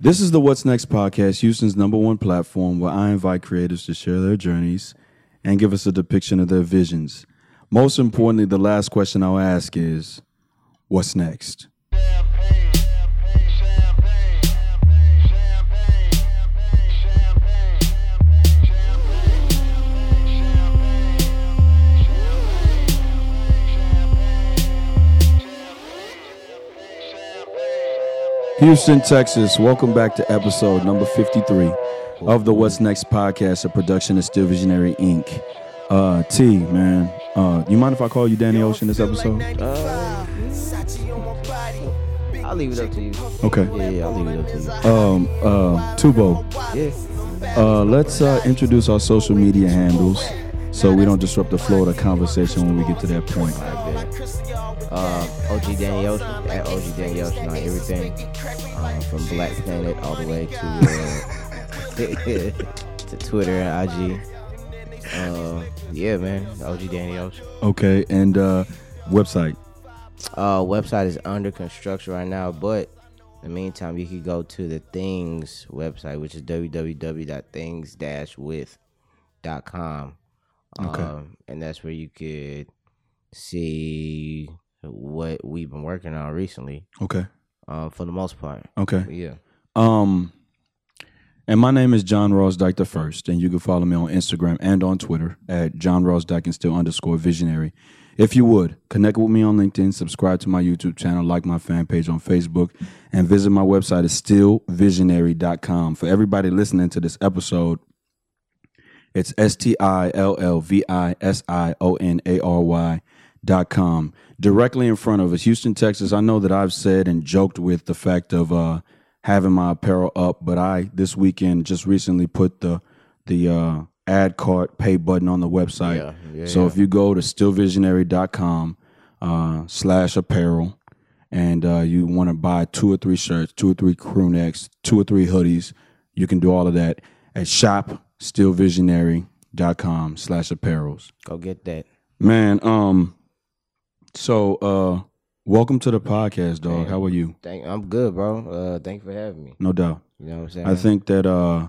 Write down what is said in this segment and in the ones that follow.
This is the What's Next podcast, Houston's number one platform where I invite creatives to share their journeys and give us a depiction of their visions. Most importantly, the last question I'll ask is What's next? Houston, Texas, welcome back to episode number 53 of the What's Next podcast, a production of Still Visionary Inc. Uh, T, man, uh, you mind if I call you Danny Ocean this episode? Uh, I'll leave it up to you. Okay. Yeah, yeah, I'll leave it up to you. Um, uh, Tubo, Yeah. uh, let's uh, introduce our social media handles so we don't disrupt the flow of the conversation when we get to that point. Uh, OG Danny Ocean at OG Danny Ocean on everything, uh, from Black Planet all the way to uh, to Twitter and IG. Uh, yeah, man, OG Danny Ocean. Okay, and uh, website. Uh, website is under construction right now, but in the meantime, you can go to the Things website, which is www.things-with.com. Okay. Um, and that's where you could see what we've been working on recently, Okay, uh, for the most part. okay. But yeah. Um, and my name is John Ross Dyke the First, and you can follow me on Instagram and on Twitter at John Ross Dyke and still underscore visionary. If you would connect with me on LinkedIn, subscribe to my YouTube channel, like my fan page on Facebook, and visit my website is stillvisionary.com. For everybody listening to this episode, it's S T I L L V I S I O N A R Y dot com. Directly in front of us, Houston, Texas. I know that I've said and joked with the fact of uh, having my apparel up, but I this weekend just recently put the the uh, ad cart pay button on the website. Yeah, yeah, so yeah. if you go to stillvisionary.com uh, slash apparel and uh, you want to buy two or three shirts, two or three crew necks, two or three hoodies, you can do all of that at shop shopstillvisionary.com slash apparels. Go get that. Man, um, so uh, welcome to the podcast, dog. How are you? Thank. I'm good, bro. Uh, thank you for having me. No doubt. You know what I'm saying? I think that uh,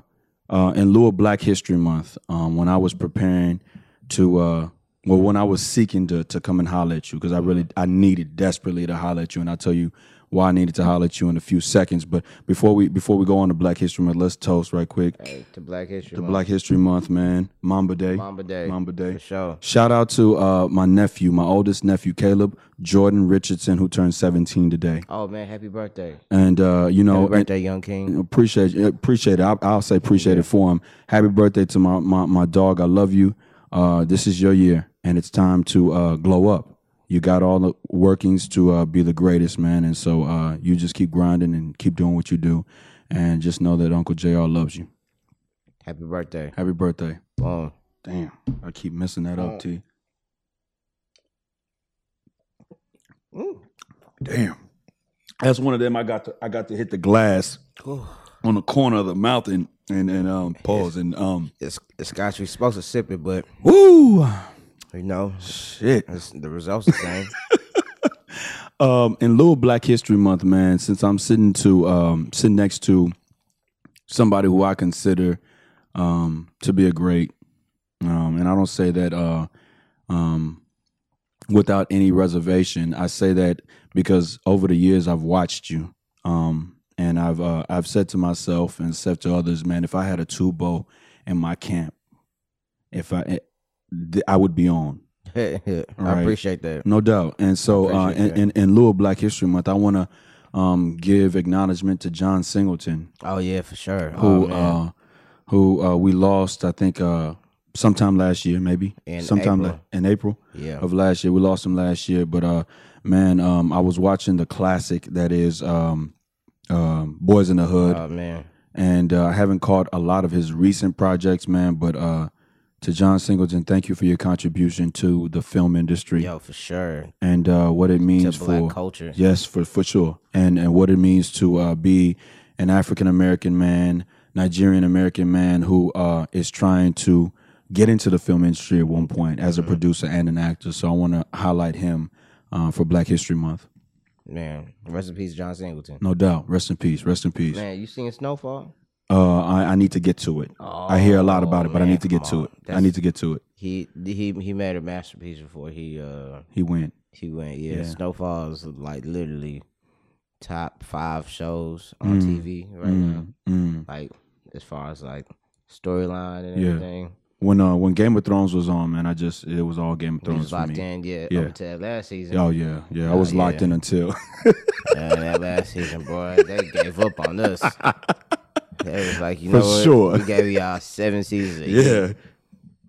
uh, in lieu of Black History Month, um, when I was preparing to, uh, well, when I was seeking to to come and holler at you, because I really I needed desperately to holler at you, and I'll tell you why I needed to holler at you in a few seconds. But before we before we go on to Black History Month, let's toast right quick. Hey, to Black History The Month. Black History Month, man, Mamba Day. Mamba Day. Mamba Day. For sure. Shout out to uh, my nephew, my oldest nephew, Caleb Jordan Richardson, who turned 17 today. Oh man, happy birthday. And uh, you know, Happy birthday, young king. appreciate appreciate it. I'll, I'll say appreciate it for him. Happy birthday to my, my my dog. I love you. Uh, this is your year, and it's time to uh, glow up. You got all the workings to uh, be the greatest, man. And so uh, you just keep grinding and keep doing what you do, and just know that Uncle Jr. loves you. Happy birthday. Happy birthday. Boom. Damn, I keep messing that up, T. Damn. That's one of them. I got to I got to hit the glass on the corner of the mouth and and, and um pause and um It's, it's scotch. We're supposed to sip it, but woo you know, shit. it's, the results the same. Um, in lieu of Black History Month, man, since I'm sitting to um sitting next to somebody who I consider um to be a great um and I don't say that uh um without any reservation. I say that because over the years I've watched you. Um and I've uh, I've said to myself and said to others, man, if I had a tubo in my camp, if I eh, I would be on. I Right. appreciate that. No doubt. And so, uh, in, in, in lieu of Black History Month, I want to um, give acknowledgement to John Singleton, Oh yeah, for sure. who oh, uh, who uh, we lost. I think uh, sometime last year, maybe In sometime April. la- in April yeah. of last year. We lost him last year, but uh, man, um, I was watching the classic that is um, um, Boyz n the Hood, Oh man. and uh, I haven't caught a lot of his recent projects, man. But uh, to John Singleton, thank you for your contribution to the film industry Yo, for sure. and uh, what it means for culture. yes, for for sure, and and what it means to uh, be an African American man, Nigerian American man who uh, is trying to get into the film industry at one point as a producer and an actor. So I want to highlight him uh, for Black History Month. man, rest in peace, John Singleton. No doubt. Rest in peace. Rest in peace. Man, you seen Snowfall? Uh, I, I need to get to it. I hear a lot about it, but I Oh, need to get to on. it. I That's- need to get to it. He he he made a masterpiece before he uh He went. he went. Yeah, Yeah. Snowfall is like literally top five shows on TV right now. Mm. Like as far as like storyline and Yeah. everything. When uh when Game of Thrones was on, man, I just it was all Game of We Thrones was for locked me. in, yeah, Yeah. up until that last season. Oh yeah, yeah. I Oh, was locked yeah. in until Uh, that last season, boy, they gave up on us. They was like, you For know what? sure. We gave y'all seven seasons. yeah.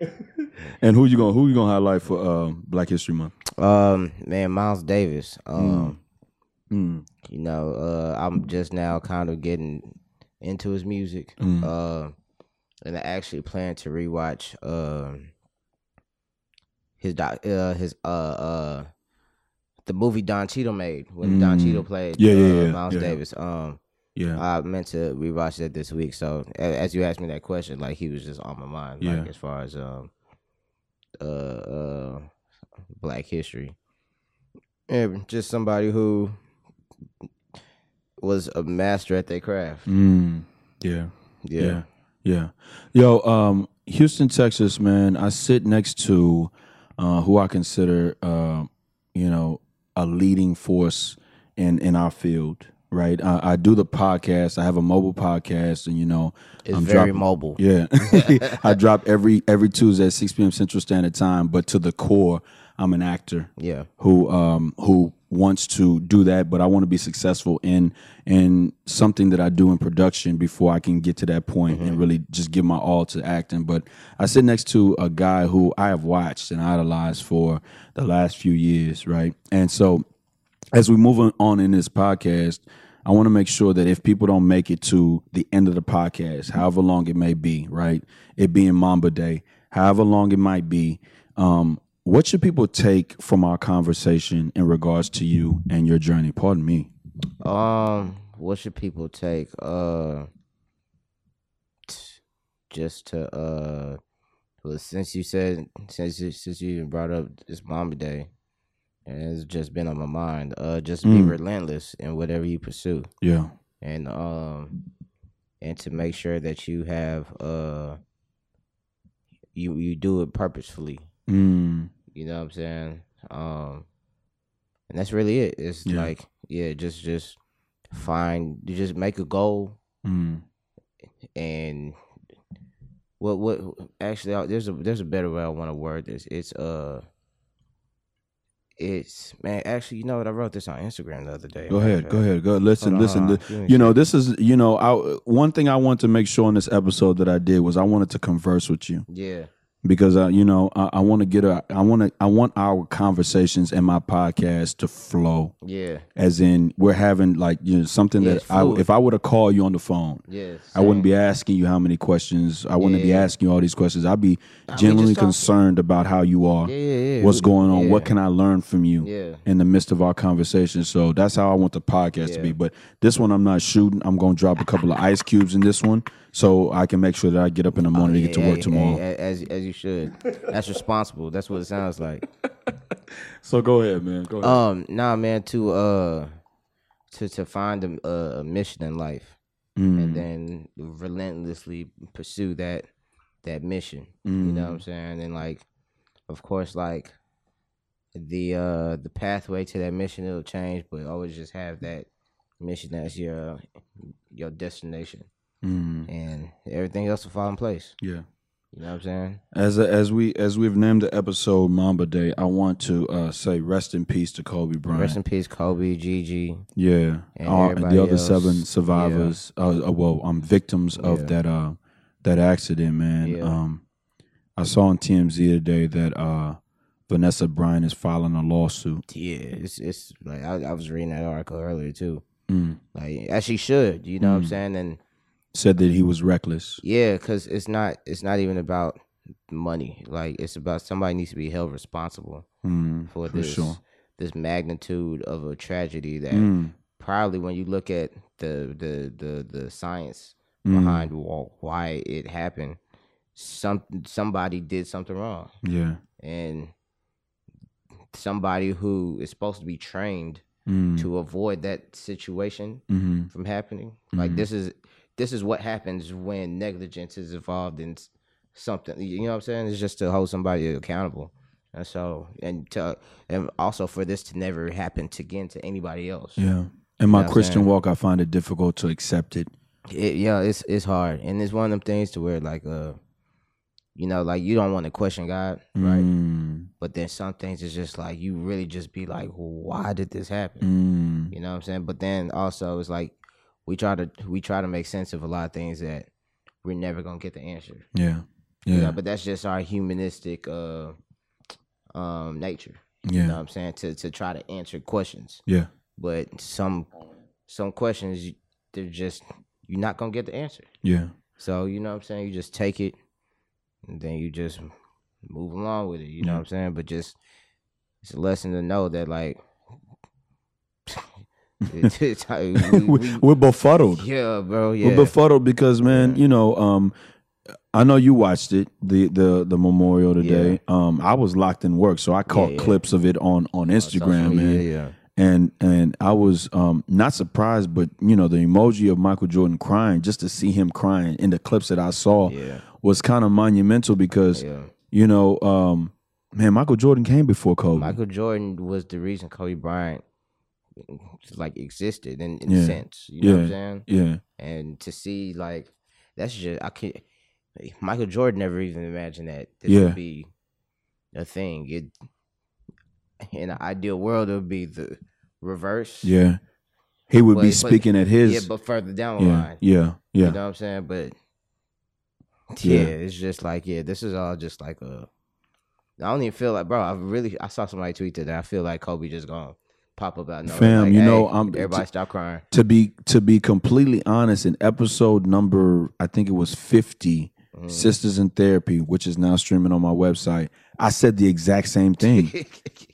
and who you gonna who you gonna highlight for uh, Black History Month? Um, man, Miles Davis. Um, Mm. you know, uh, I'm just now kind of getting into his music. Mm. Uh, and I actually plan to rewatch um his doc, uh, his uh uh the movie Don Cheadle made when Don Mm. Cheadle played Yeah, uh, yeah, yeah, Miles yeah. Davis. Um, Yeah. I meant to rewatch that this week. So as you asked me that question, like he was just on my mind, Yeah. like as far as um uh uh Black history. And just somebody who was a master at their craft. Mm. Yeah. Yeah. Yeah. Yeah. Yo, um, Houston, Texas, man, I sit next to uh, who I consider, uh, you know, a leading force in, in our field, right? I, I do the podcast. I have a mobile podcast, and, you know, It's I'm very dropping- mobile. Yeah. I drop every every Tuesday at 6 p.m. Central Standard Time, but to the core, I'm an actor Yeah. who um who wants to do that but I want to be successful in in something that I do in production before I can get to that point and really just give my all to acting but I sit next to a guy who I have watched and idolized for the last few years right and so as we move on in this podcast, I want to make sure that if people don't make it to the end of the podcast, however long it may be, right? It being Mamba Day, however long it might be, um, what should people take from our conversation in regards to you and your journey? Pardon me. Um, what should people take? Uh, just to uh, well, since you said since you, since you brought up this Mamba Day, and it's just been on my mind. Uh, just be Mm. relentless in whatever you pursue, Yeah. and um, and to make sure that you have uh, you you do it purposefully. Mm. You know what I'm saying? Um, and that's really it. It's Yeah. like, yeah, just just find you just make a goal Mm. and what what actually there's a there's a better way I want to word this. It's uh it's man actually you know what I wrote this on Instagram the other day. Go ahead. Go ahead. Go. Listen. Hold listen. on. th- Give me a You know, this is. You know, I one thing I want to make sure in this episode that I did was I wanted to converse with you. Yeah. because uh, you know I, I want to get a I want to I want our conversations and my podcast to flow Yeah. as in we're having like you know something Yeah, that I, if I were to call you on the phone Yeah. I wouldn't be asking you how many questions I wouldn't be asking you all these questions I'd be genuinely concerned about how you are Yeah, yeah, yeah. what's going on what can I learn from you Yeah. in the midst of our conversation so that's how I want the podcast to be but this one I'm not shooting I'm going to drop a couple of ice cubes in this one so I can make sure that I get up in the morning to get to Yeah, work yeah, tomorrow yeah, as as you should. That's responsible. That's what it sounds like. so go ahead man go ahead Um, nah, man. To uh, to to find a, a mission in life, Mm. and then relentlessly pursue that that mission. You know what I'm saying? And like, of course, like the uh the pathway to that mission it'll change, but always just have that mission as your your destination, Mm. and everything else will fall in place. Yeah. You know what I'm saying? As as we as we've named the episode Mamba Day, I want to uh, say rest in peace to Kobe Bryant. Rest in peace, Kobe, Gigi. yeah, And All- the other else. seven survivors, uh, uh, well, um, victims of Yeah. that uh that accident, man. Yeah. Um, I saw on TMZ today that uh Vanessa Bryant is filing a lawsuit. Yeah, it's it's like I, I was reading that article earlier too. Mm. Like as she should, you know what I'm saying? And Said that he was reckless. yeah, because it's not it's not even about money. Like it's about somebody needs to be held responsible Mm, for, for this sure. this magnitude of a tragedy that Mm, probably when you look at the the the the science mm, behind why it happened, some somebody did something wrong, yeah. and somebody who is supposed to be trained Mm. to avoid that situation Mm-hmm. from happening. Like Mhm. this is this is what happens when negligence is involved in something. You know what I'm saying? It's just to hold somebody accountable. And so, and to, and also for this to never happen to again to anybody else. Yeah. In my know Christian walk, I find it difficult to accept it. It, yeah, it's it's hard, and it's one of them things to where like uh, you know, like you don't want to question God, right? Mm. But then some things is just like you really just be like, why did this happen? Mm. You know what I'm saying? But then also it's like we try to we try to make sense of a lot of things that we're never gonna get the answer. Yeah. You know, Yeah. but that's just our humanistic uh um nature. You know Yeah. what I'm saying? To to try to answer questions. Yeah. But some some questions you- they're just you're not gonna get the answer. Yeah. So you know what I'm saying? You just take it and then you just move along with it. You know what I'm saying? But just it's a lesson to know that like it's, we- We- we- We're befuddled. yeah, bro. Yeah, we're befuddled because, man, you know, um, I know you watched it, the the the memorial today. Um, I was locked in work, so I caught yeah. clips of it on on Social Instagram, man. yeah. and and I was um not surprised, but you know the emoji of Michael Jordan crying, just to see him crying in the clips that I saw Yeah. Was kind of monumental because Yeah. you know um man Michael Jordan came before Kobe. Michael Jordan was the reason Kobe Bryant like existed in, in Yeah. a sense. You know what I'm Yeah. saying? yeah, And to see like that's just I can't Michael Jordan never even imagined that this Yeah. would be a thing. It in an ideal world it would be the reverse. yeah, he would But- be but- speaking at his Yeah, but further down the yeah, line. yeah, yeah, You know what I'm saying? But Yeah. yeah, it's just like yeah, this is all just like a. I don't even feel like, bro. I really I saw somebody tweet that I feel like Kobe just gonna pop up out of nowhere. Fam, like, you know, "Hey, I'm- everybody stop crying. to be to be completely honest, in episode number I think it was 50 Mm. Sisters in Therapy, which is now streaming on my website, I said the exact same thing.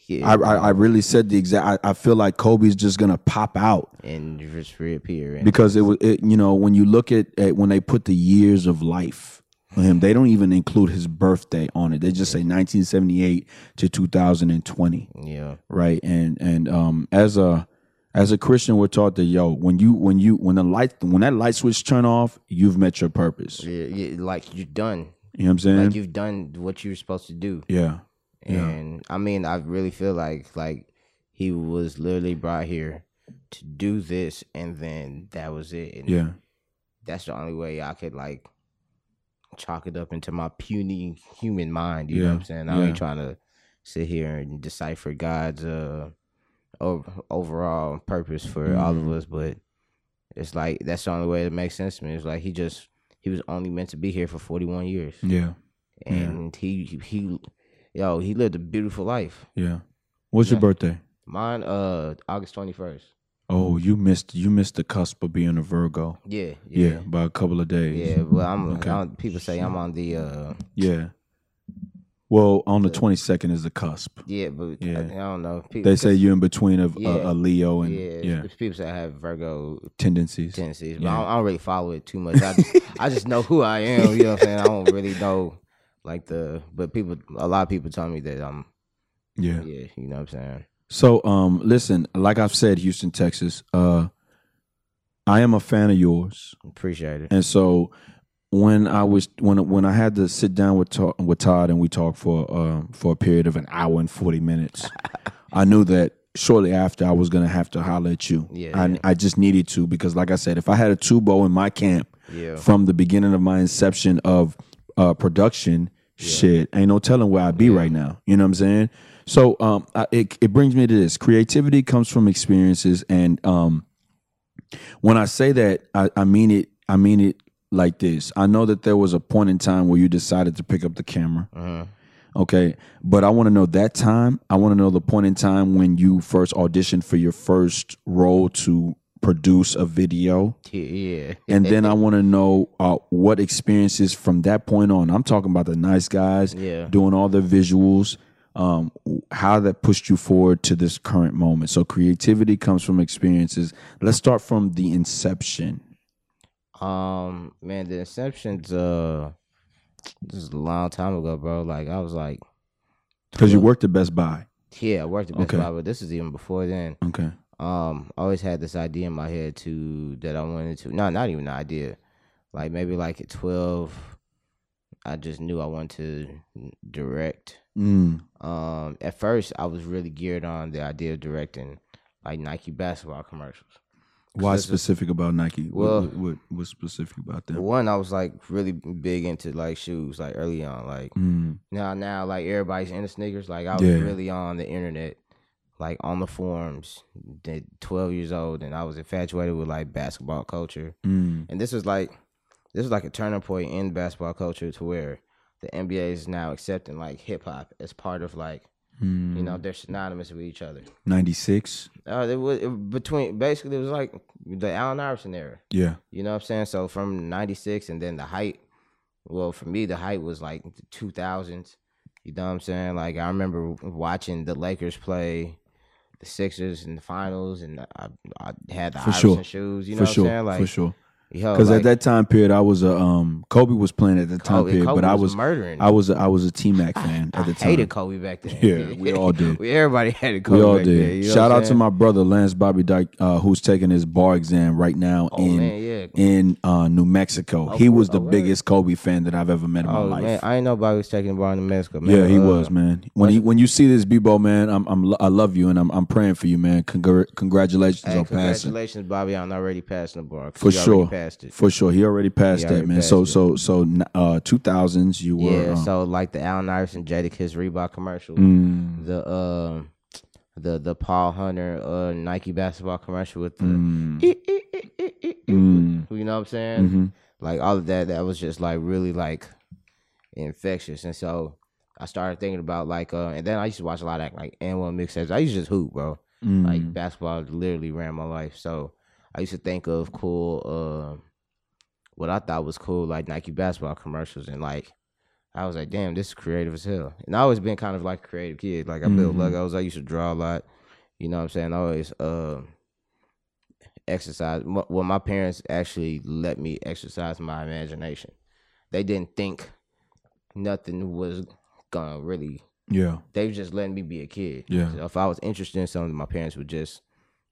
yeah, I, I, I really said the exact. I, I feel like Kobe's just gonna pop out and just reappear. And because it was. It, you know, when you look at, at when they put the years of life for him, they don't even include his birthday on it. They just say 1978 to 2020, yeah, right? And and um, as a as a Christian, we're taught that yo, when you when you when the light when that light switch turn off, you've met your purpose. yeah, yeah, like you're done. You know what I'm saying? Like you've done what you're supposed to do. yeah, Yeah. And I mean, I really feel like like he was literally brought here to do this, and then that was it. And yeah, that's the only way I could like chalk it up into my puny human mind. You know what I'm saying? I yeah. ain't trying to sit here and decipher God's uh overall purpose for all Mm-hmm. of us, but it's like that's the only way it makes sense to me. It's like he just he was only meant to be here for 41 years, yeah, and he he yo he lived a beautiful life. yeah. What's your birthday? Mine uh August 21st. Oh, you missed you missed the cusp of being a Virgo. Yeah, Yeah, yeah. by a couple of days. Yeah, well, I'm. Okay. I'm- people say I'm on the. uh Yeah. Well, on the twenty second is the cusp. Yeah, but Yeah. I, I don't know. People, They say you're in between of Yeah. a, a Leo and yeah, yeah, People say I have Virgo tendencies. tendencies, but Yeah. I, don't, I don't really follow it too much. I just, I just know who I am. You know what I'm saying? I don't really know like the. But people, a lot of people tell me that I'm. Yeah. Yeah, you know what I'm saying. So, um, listen, like I've said, Houston, Texas, uh, I am a fan of yours, Appreciate it. and so when I was when when I had to sit down with with Todd and we talked for um for a period of an hour and forty minutes, I knew that shortly after I was gonna have to holler at you. Yeah, I yeah. I just needed to because, like I said, if I had a tubo in my camp Yeah. from the beginning of my inception of uh, production, shit, ain't no telling where I'd be right now. You know what I'm saying? So um, I, it it brings me to this: creativity comes from experiences, and um, when I say that, I, I mean it. I mean it like this. I know that there was a point in time where you decided to pick up the camera. Uh-huh. Okay. But I want to know that time. I want to know the point in time when you first auditioned for your first role to produce a video. Yeah. And then I want to know uh, what experiences from that point on. I'm talking about the nice guys Yeah. doing all the visuals, um, how that pushed you forward to this current moment. So creativity comes from experiences. Let's start from the inception. Um, man, the Inception's uh, this is a long time ago, bro. Like I was like, Because you worked at Best Buy. yeah, I worked at Best Okay. Buy, but this is even before then. Okay. Um, I always had this idea in my head too that I wanted to. No, not even an idea. Like maybe like at twelve, I just knew I wanted to direct. Mm. Um, at first, I was really geared on the idea of directing like Nike basketball commercials. Why specific about Nike? Well- what, what, specific about that? One, I was like really big into like shoes, like early on. Like Mm. now, now, like everybody's into sneakers. Like I was Yeah. really on the internet, like on the forums. At twelve years old, and I was infatuated with like basketball culture. Mm. And this was like, this was like a turning point in basketball culture to where the NBA is now accepting like hip hop as part of like, Mm. you know, they're synonymous with each other. ninety six. Uh, it was it, between basically it was like the Allen Iverson era. Yeah. You know what I'm saying? So from '96 and then the height. Well, for me, the height was like the 2000s. You know what I'm saying? Like I remember watching the Lakers play the Sixers in the finals, and I, I had the For Iverson sure. shoes. You for know what sure. I'm saying? Like, for sure. Because like, at that time period, I was a um Kobe was playing at the time Kobe, period, Kobe but I was murdering. I was a, I was a T Mac fan I at the time. hated Kobe back then. Yeah, we all did. we everybody hated Kobe. we all back did. Then, you know Shout out to my brother Lance Bobby Dyke, uh, who's taking his bar exam right now Oh in man, yeah. in uh, New Mexico. Oh, he was word- the oh, biggest Kobe fan that I've ever met in Oh my life. man, I ain't know Bobby was taking bar in New Mexico. Man. yeah, he Uh, was, man. When he when you see this Bebo, man, I'm I'm I love you and I'm I'm praying for you, man. Congr- congratulations Hey, on passing. congratulations, Bobby, on already passing the bar. For sure. It. For sure, he already passed He that, man. passed So it. so so uh 2000s you were Yeah, um, so like the Allen Iverson Jadakiss Reebok commercial, mm, the um, the the Paul Hunter uh Nike basketball commercial with the, mm, you mm, know what I'm saying? mhm. Like all of that, that was just like really like infectious, and so I started thinking about like uh, and then I used to watch a lot of like AND1 mixtapes. I used to just hoop, bro. mm. Like basketball literally ran my life, so I used to think of cool, uh, what I thought was cool, like Nike basketball commercials, and like I was like, damn, this is creative as hell. And I always been kind of like a creative kid. Like I built Mhm. Legos. I used to draw a lot. You know what I'm saying? I always uh, exercise. Well, my parents actually let me exercise my imagination. They didn't think nothing was gonna really. yeah, They just letting me be a kid. Yeah. So if I was interested in something, my parents would just,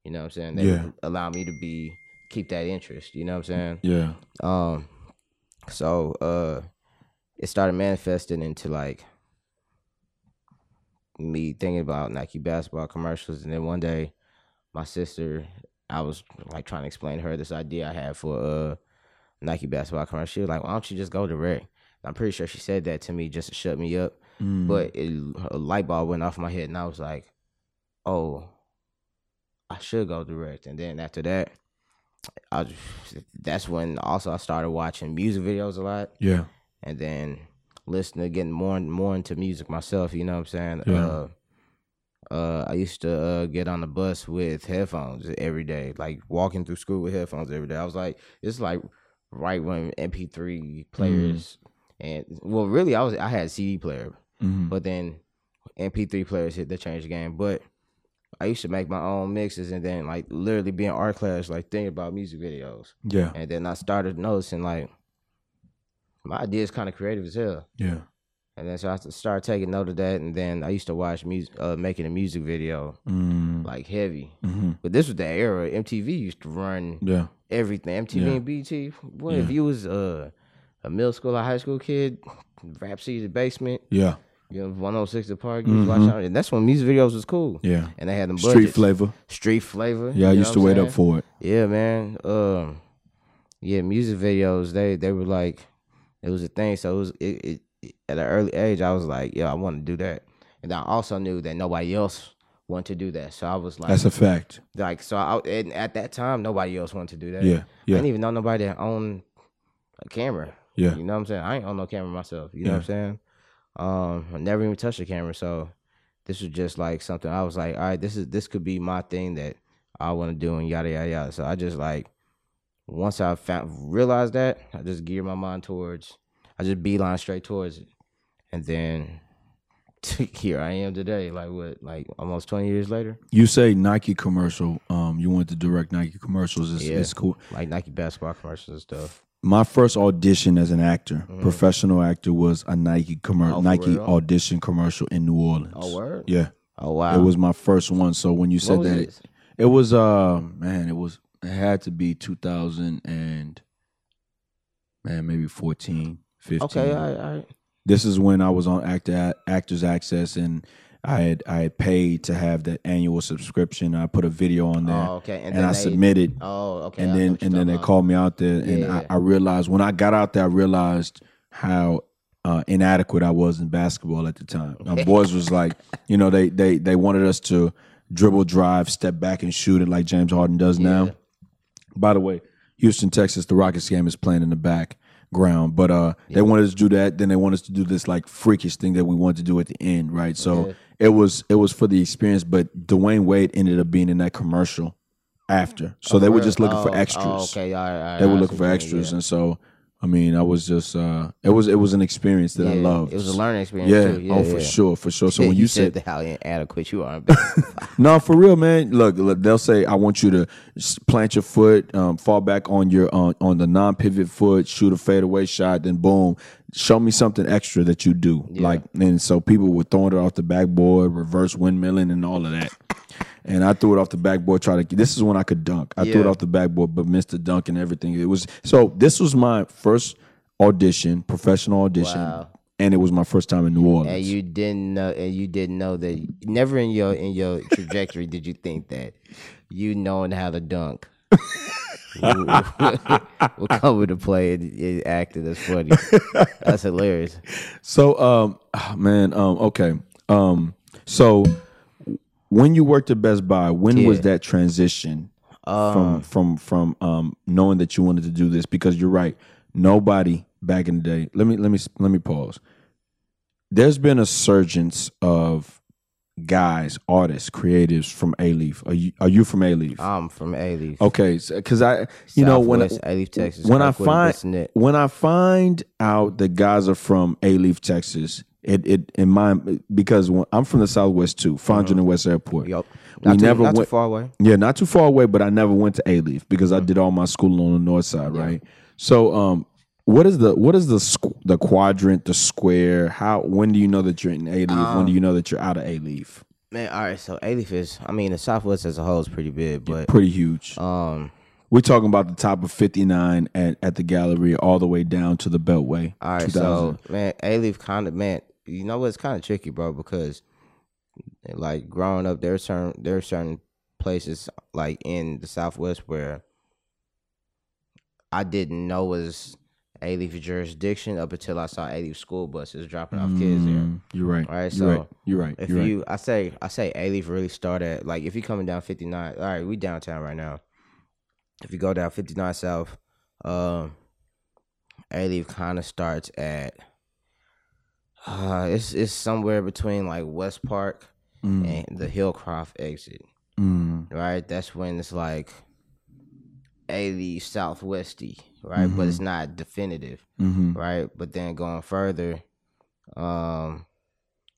you know what I'm saying? They Yeah. allow me to be keep that interest. You know what I'm saying? yeah, Um, so uh, it started manifesting into like me thinking about Nike basketball commercials, and then one day, my sister, I was like trying to explain to her this idea I had for uh Nike basketball commercial. She was like, "Why don't you just go direct?" I'm pretty sure she said that to me just to shut me up, Mm. but it, a light bulb went off my head, and I was like, "Oh, I should go direct." And then after that. I just, that's when also I started watching music videos a lot yeah, and then listening getting more and more into music myself, you know what I'm saying? Yeah. Uh uh, I used to uh, get on the bus with headphones every day, like walking through school with headphones every day. I was like, it's like right when MP3 players and well, really, I was I had CD player, Mhm. but then MP3 players hit the change game. But I used to make my own mixes and then like literally be in art class, like thinking about music videos. yeah, And then I started noticing like my idea is kind of creative as hell. yeah, And then so I started taking note of that. And then I used to watch music, uh, making a music video mm, like heavy. hmm But this was the era MTV used to run yeah, everything. MTV Yeah. and BET. What if you was uh, a middle school or high school kid, rap the basement, yeah, you know, 106 the park, you was Mhm. watching, and that's when music videos was cool. yeah. And they had them Street flavor. Street flavor. Yeah, I used to wait up for it. Yeah, man. Um, yeah, music videos. They they were like, it was a thing. So it was it, it, it- at an early age. I was like, yeah, I want to do that. And I also knew that nobody else wanted to do that. So I was like, That's a fact. like so. I, and at that time, nobody else wanted to do that. Yeah, yeah. I didn't even know nobody that owned a camera. yeah, You know what I'm saying? I ain't own no camera myself. You know what I'm saying? Um, I never even touched a camera, so this was just like something I was like, all right, this is this could be my thing that I want to do and yada yada yada. So I just like once I found realized that, I just geared my mind towards I just beeline straight towards it. And then here I am today, like what, like almost twenty years later. You say Nike commercial. Um, you went to direct Nike commercials. It's, Yeah. it's cool. Like Nike basketball commercials and stuff. My first audition as an actor, Mhm. professional actor, was a Nike commercial, Oh, Nike real? audition commercial in New Orleans. Oh word? Yeah, Oh wow. it was my first one. So when you what said was that, it? It was uh man, it was it had to be 2000 and man maybe 14, 15. Okay, all right, all right. This is when I was on Actor Actors Access and I had I had paid to have that annual subscription. I put a video on there Oh, okay. and, then I they- submitted Oh, okay. and then and then they about. called me out there and Yeah. I, I realized when I got out there I realized how uh, inadequate I was in basketball at the time. My boys was like, you know, they they they wanted us to dribble, drive, step back, and shoot it like James Harden does now. By the way, Houston, Texas, the Rockets game is playing in the background, but uh, they wanted us to do that. Then they wanted us to do this like freakish thing that we wanted to do at the end, right? So Yeah. It was it was for the experience. But Dwyane Wade ended up being in that commercial after, so they were just looking for Oh, extras. Oh, okay, all right, all right. They were looking for extras, mean, and so I mean, I was just uh, it was it was an experience that yeah. I loved. It was a learning experience Yeah, too. Yeah, oh for sure, for sure. So Yeah, when you, said, how inadequate you are, no, for real, man. Look, look, they'll say, "I want you to plant your foot, um, fall back on your on, on the non-pivot foot, shoot a fadeaway shot, then boom, show me something extra that you do." Like, and so people were throwing it off the backboard, reverse windmilling, and all of that. And I threw it off the backboard. Try to. This is when I could dunk. I threw it off the backboard, but missed the dunk and everything. It was so. This was my first audition, professional audition, Wow. and it was my first time in New Orleans. and you didn't know, and you didn't know that. Never in your in your trajectory did you think that you knowing how to dunk will, come into play and, and acting. That's funny. That's hilarious. So, um, ah, man, um, okay. Um, so when you worked at Best Buy, when was that transition from from from um knowing that you wanted to do this? Because you're right, nobody back in the day. Let me let me let me pause. There's been a surgence of guys, artists, creatives from Alief. Are you are you from Alief? I'm from Alief. Okay, because I, you know, when Alief, Texas. when I find when I find out that guys are from Alief, Texas, it it in my because when, I'm from the Southwest too, Fondren and West Airport. Yup. We too, never not too went. far away. Yeah, not too far away, but I never went to Alief because I did all my schooling on the north side, right? So, um, what is the what is the squ- the quadrant, the square? How when do you know that you're in Alief? when do you know that you're out of Alief? Man, all right. So Alief is, I mean, the Southwest as a whole is pretty big, but Pretty huge. um, We're talking about the top of 59 at, at the gallery all the way down to the Beltway. All right, so man, Alief kind of man, you know what's kind of tricky, bro, because like growing up, there's certain there are certain places like in the Southwest where I didn't know was Alief jurisdiction up until I saw Alief school buses dropping off kids there. Mm, You're right. All right, you're right. so You're right. If you're right. I say, I say, Alief really started like if you're coming down 59. All right, we downtown right now. If you go down 59 South, um, Alief kind of starts at, uh, it's it's somewhere between like Westpark Mm, and the Hillcroft exit. mm, Right, that's when it's like Alief Southwesty, right? But it's not definitive mhm. right? But then going further, um,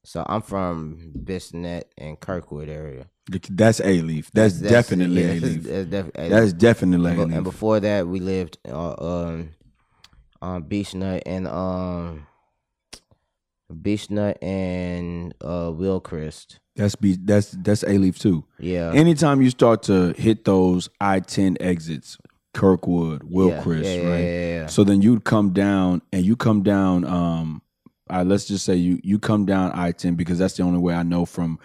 so I'm from Bissonnette and Kirkwood area. That's Alief. That's, definitely yeah, A that's- Leaf. That's, def-. That's definitely A and, and before that, we lived uh, um on Beechnut and um Beechnut and uh Wilcrest. That's be that's that's Alief too. Yeah. Anytime you start to hit those I ten exits, Kirkwood, Will yeah, yeah, right? yeah, yeah, yeah. So then you'd come down and you come down. Um, let's just say you you come down I ten because that's the only way I know from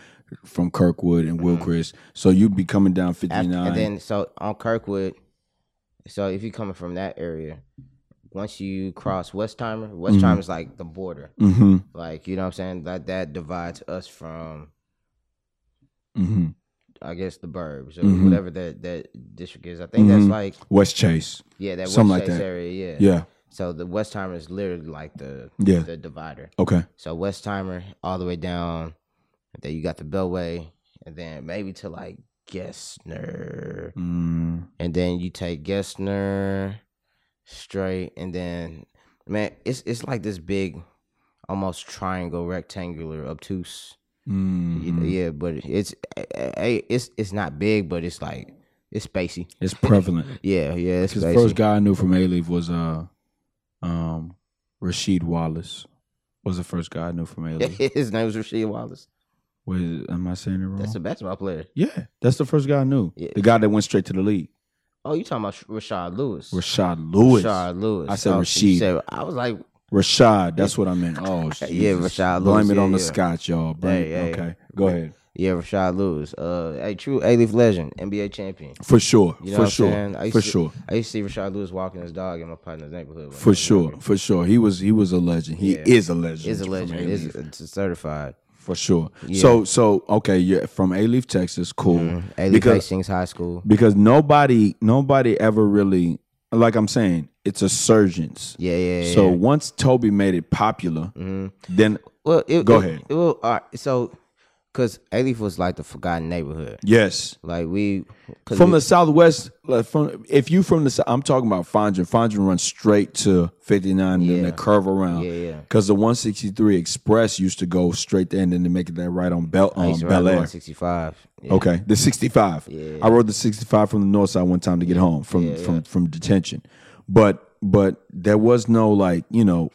from Kirkwood and Wilcrest. So you'd be coming down fifty nine. And then so on Kirkwood, so if you're coming from that area, once you cross Westheimer, Westheimer is like the border. mm-hmm, Like you know what I'm saying? That that divides us from mm-hmm. I guess the burbs or Mhm. whatever that that district is. I think that's Mhm. like Westchase. yeah, that Something West like Chase that. area, yeah. Yeah. So the Westheimer is literally like the Yeah. the divider. Okay. So Westheimer all the way down, and then you got the Beltway, and then maybe to like Gessner, Mm, and then you take Gessner straight, and then man, it's it's like this big, almost triangle, rectangular, obtuse. mm, know, yeah, but it's it's it's not big, but it's like it's spacey. It's prevalent. Yeah, yeah, it's the first guy I knew from Alief was uh, um, Rasheed Wallace. Was the first guy I knew from Alief. His name was Rasheed Wallace. Wait, am I saying it wrong? That's a basketball player. yeah, that's the first guy I knew. Yeah. The guy that went straight to the league, Oh, you talking about Rashad Lewis? Rashad Lewis. Rashad Lewis. I said Oh, you Rasheed. said- I was like, Rashad, that's what I meant. Oh, Yeah. Rashad Blame Lewis, it on yeah, the scotch, y'all. Blame, Hey, hey. Okay, go ahead. yeah, Rashad Lewis. Uh, a true Alief legend, NBA champion. For sure, You know for what I'm sure, saying? For to- sure, I used to see Rashad Lewis walking his dog in my partner's neighborhood. for sure, for sure. He was he was a legend. He Yeah. is a legend. Is a legend. Is it's certified. For sure. Yeah. So so okay, yeah, from Alief, Texas, cool. Mm-hmm. Alief Because Hastings High School. because nobody nobody ever really like I'm saying it's a surgeons. Yeah, yeah. yeah. So once Toby made it popular, mm-hmm. then well, it, Go it- ahead. it- well, all right, so, because Alief was like the forgotten neighborhood. yes, Like we, from we- the southwest, like from if you from the I'm talking about Fondren. Fondren runs straight to 59 and then they curve around. Yeah, yeah. Because the 163 Express used to go straight there and then they make it that right on Bel I on used um, to Bellaire. 165. Yeah. Okay, the 65. Yeah. I rode the 65 from the north side one time to get home from Yeah, from yeah. from detention, but but there was no like you know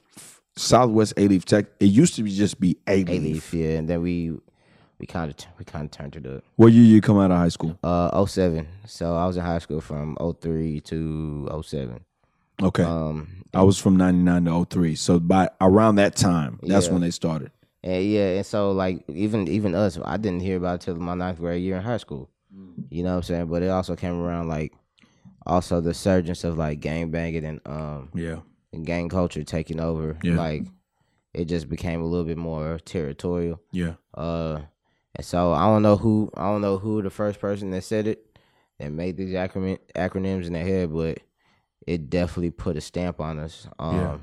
Southwest Alief Tech. It used to be just be A. Leaf, yeah, and then we we kind of we kind of turned it up. What year you come out of high school? Uh, 07. So I was in high school from 03 to 07. Okay, Um, I was from 99 to 03. So by around that time, that's Yeah. when they started. and yeah, and so like even even us, I didn't hear about it till my ninth grade year in high school. You know what I'm saying? But it also came around like also the surgence of like gang banging and um Yeah, and gang culture taking over. Yeah. Like it just became a little bit more territorial. yeah, Uh, and so I don't know who I don't know who the first person that said it that made these acronym acronyms in their head, but it definitely put a stamp on us. Um, Yeah.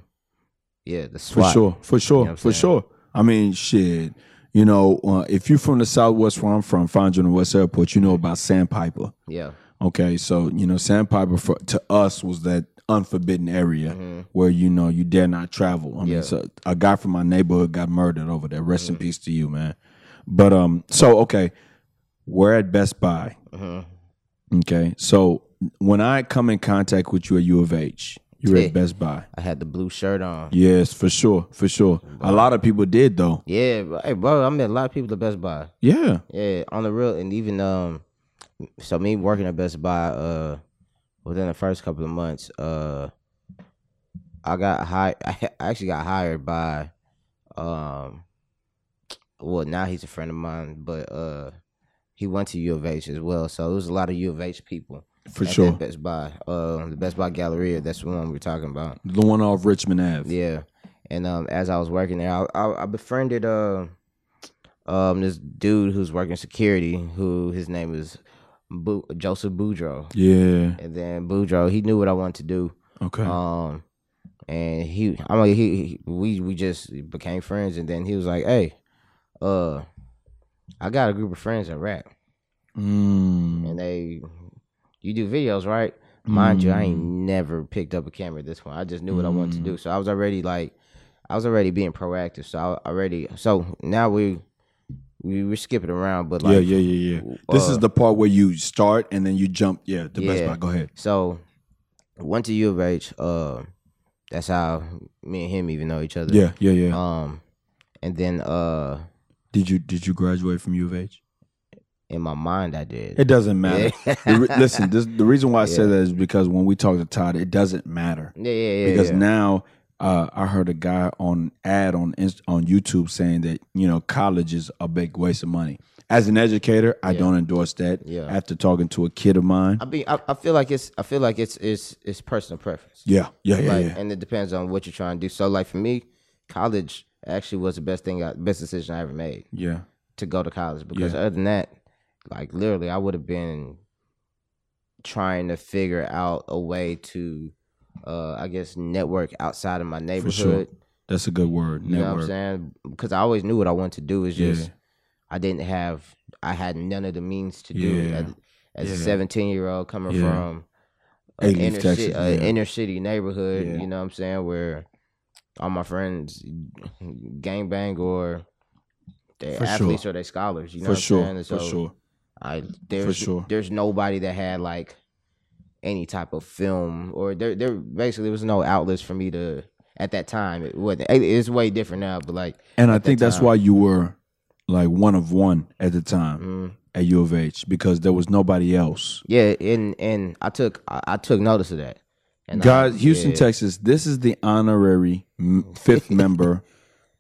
yeah, the for sure, for sure, what I'm for saying? sure. I mean, shit. You know, uh, if you're from the Southwest, where I'm from, Fondren West Airport, you know about Sandpiper. Yeah, Okay, so you know, Sandpiper for, to us was that unforbidden area where you know you dare not travel. I mean, Mm-hmm. Yeah. so a guy from my neighborhood got murdered over there. Rest Mm-hmm. in peace to you, man. But um, so okay, we're at Best Buy. Mm-hmm. Okay, so when I come in contact with you at U of H, you're Yeah. at Best Buy. I had the blue shirt on. Yes, for sure, for sure. A lot of people did though. Yeah, hey, bro, I met a lot of people at Best Buy. Yeah, Yeah, on the real, and even um, so me working at Best Buy, uh, within the first couple of months, uh, I got hired. I actually got hired by, um, well, now he's a friend of mine, but uh, he went to U of H as well. So it was a lot of U of H people for sure. Best Buy, uh, the Best Buy Galleria. That's the one we're talking about. The one off Richmond Ave. Yeah, and um, as I was working there, I I, I befriended uh, um this dude who's working security, who his name is Bu- Joseph Boudreaux, Yeah. and then Boudreaux, he knew what I wanted to do, Okay. um, and he, I mean, he, he we we just became friends, and then he was like, hey, uh, I got a group of friends that rap, Mm. and they, you do videos, right? Mind you, I ain't Mm. never picked up a camera at this point. I just knew what I wanted to do, so I was already like, I was already being proactive. So I already, so now we we we're skipping around, but like, yeah, yeah, yeah, yeah. This is uh, the part where you start and then you jump. Yeah, the Best part. Go ahead. So went to U of H. Uh, that's how me and him even know each other. Yeah, yeah, yeah. Um, and then uh, did you did you graduate from U of H? in my mind, I did. It doesn't matter. Yeah. The re- listen, this, the reason why I say that is because when we talk to Todd, it doesn't matter yeah, yeah, yeah. because yeah. now uh, I heard a guy on ad on Inst- on YouTube saying that you know college is a big waste of money. As an educator, I Yeah. don't endorse that. Yeah. After talking to a kid of mine, I mean, I, I feel like it's, I feel like it's, it's, it's personal preference. yeah, yeah, yeah, like, yeah. and it depends on what you're trying to do. So, like for me, college actually was the best thing, I, best decision I ever made yeah. to go to college. Because Yeah. other than that, like literally, I would have been trying to figure out a way to, uh, I guess, network outside of my neighborhood. sure. That's a good word. You know what I'm saying? Because I always knew what I wanted to do. Is just Yeah. I didn't have, I had none of the means to do Yeah. it. As, as a 17 year old coming from an inner, Texas, ci- a yeah. inner city neighborhood, Yeah. you know what I'm saying, where all my friends gang bang or they For athletes sure. or they scholars, you know for sure? And for sure. I there's sure. there's nobody that had like any type of film or there there basically was no outlets for me to at that time. It wasn't it's way different now, but like And I at that think that's why you were like one of one at the time Mm. at U of H because there was nobody else. Yeah, and and I took I, I took notice of that. And I- Guys, Houston, yeah. Texas, this is the honorary fifth member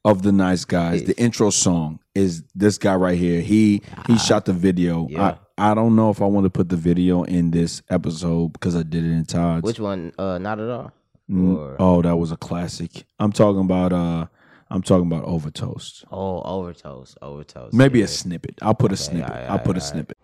of the Nice Guys. The intro song is this guy right here. He he shot the video. Ah. Yeah. I, I don't know if I want to put the video in this episode because I did it in Todd's. Which one? Uh, not at all. Mm, oh, that was a classic. I'm talking about uh I'm talking about over toast. oh, overtoast, overtoast. Maybe yeah. a snippet. I'll put a snippet. alright, I'll put a alright, snippet.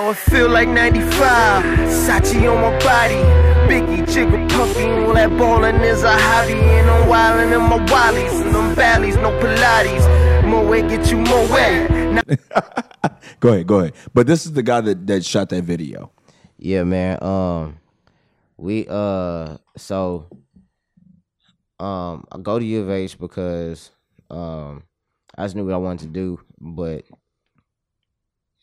Yo, it feel like 95. Sachi on my body. Biggie, jigger, puffy. All that ballin' is a hobby. And I'm wildin' in my wallies. And them valleys, no Pilates. More way, get you more way. Now Go ahead, go ahead. But this is the guy that, that shot that video. Yeah, man. Um, we uh, so um, I go to U of H because um, I just knew what I wanted to do, but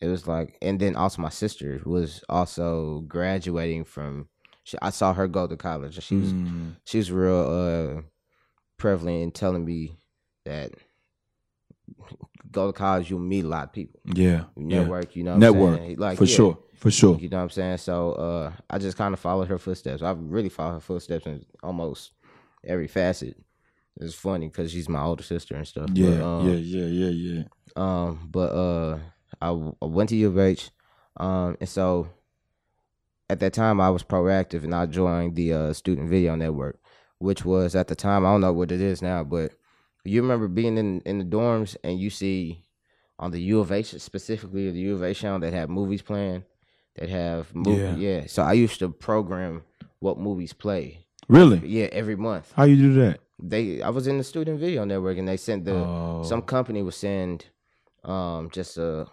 it was like, and then also my sister was also graduating from. She, I saw her go to college. and She was Mm. she was real uh prevalent in telling me that go to college, you'll meet a lot of people. Yeah. You yeah. network, you know, what I'm Network. saying? like for yeah. sure. For sure. You know what I'm saying? So uh, I just kind of followed her footsteps. I've really followed her footsteps in almost every facet. It's funny because she's my older sister and stuff. Yeah, but, um, yeah, yeah, yeah, yeah. Um, but uh, I, I went to U of H, um, and so at that time I was proactive and I joined the uh, Student Video Network, which was at the time I don't know what it is now, but you remember being in in the dorms and you see on the U of H specifically the U of H channel that have movies playing, that have movie, Yeah. yeah. So I used to program what movies play. Really? Yeah, every month How you do that? they I was in the student video network and they sent the Oh. some company would send um just a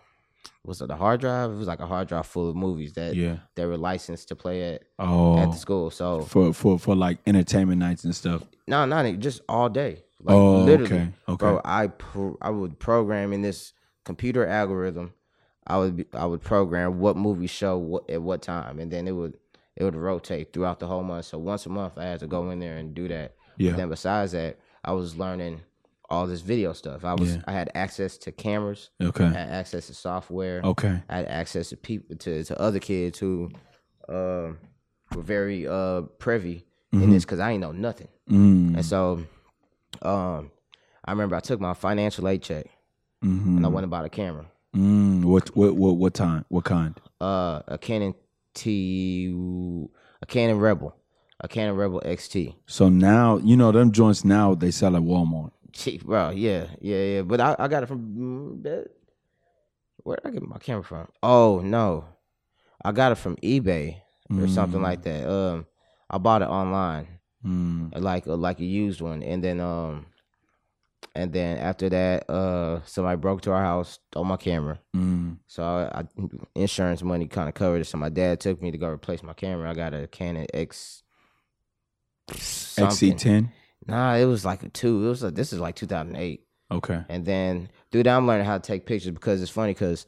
was it a hard drive? It was like a hard drive full of movies that Yeah. they were licensed to play at Oh. at the school. So for for for like entertainment nights and stuff. no, not even- just all day. Like Oh, literally, okay, okay. bro. I pro- I would program in this computer algorithm. I would be, I would program what movie show what at what time, and then it would it would rotate throughout the whole month. So once a month, I had to go in there and do that. Yeah. But then besides that, I was learning all this video stuff. I was Yeah. I had access to cameras. Okay. I had access to software. Okay. I had access to people to, to other kids who uh, were very uh, privy in this because I ain't know nothing. Mm. And so, um, I remember I took my financial aid check Mm-hmm. and I went and bought a camera, Mm. What what what what time? What kind? uh, a Canon T, a Canon Rebel, a Canon Rebel XT. So now you know them joints now they sell at Walmart. Cheap, bro. Yeah, yeah, yeah. But I, I got it from mm, where did I get my camera from? Oh no, I got it from eBay or something like that. Um, I bought it online. Mm. like like a used one and then um and then after that uh somebody broke to our house stole my camera Mm. so I, I insurance money kind of covered it so my dad took me to go replace my camera i got a canon x something. XC10. Nah it was like a two it was like this is like 2008 Okay. and then through that i'm learning how to take pictures because it's funny because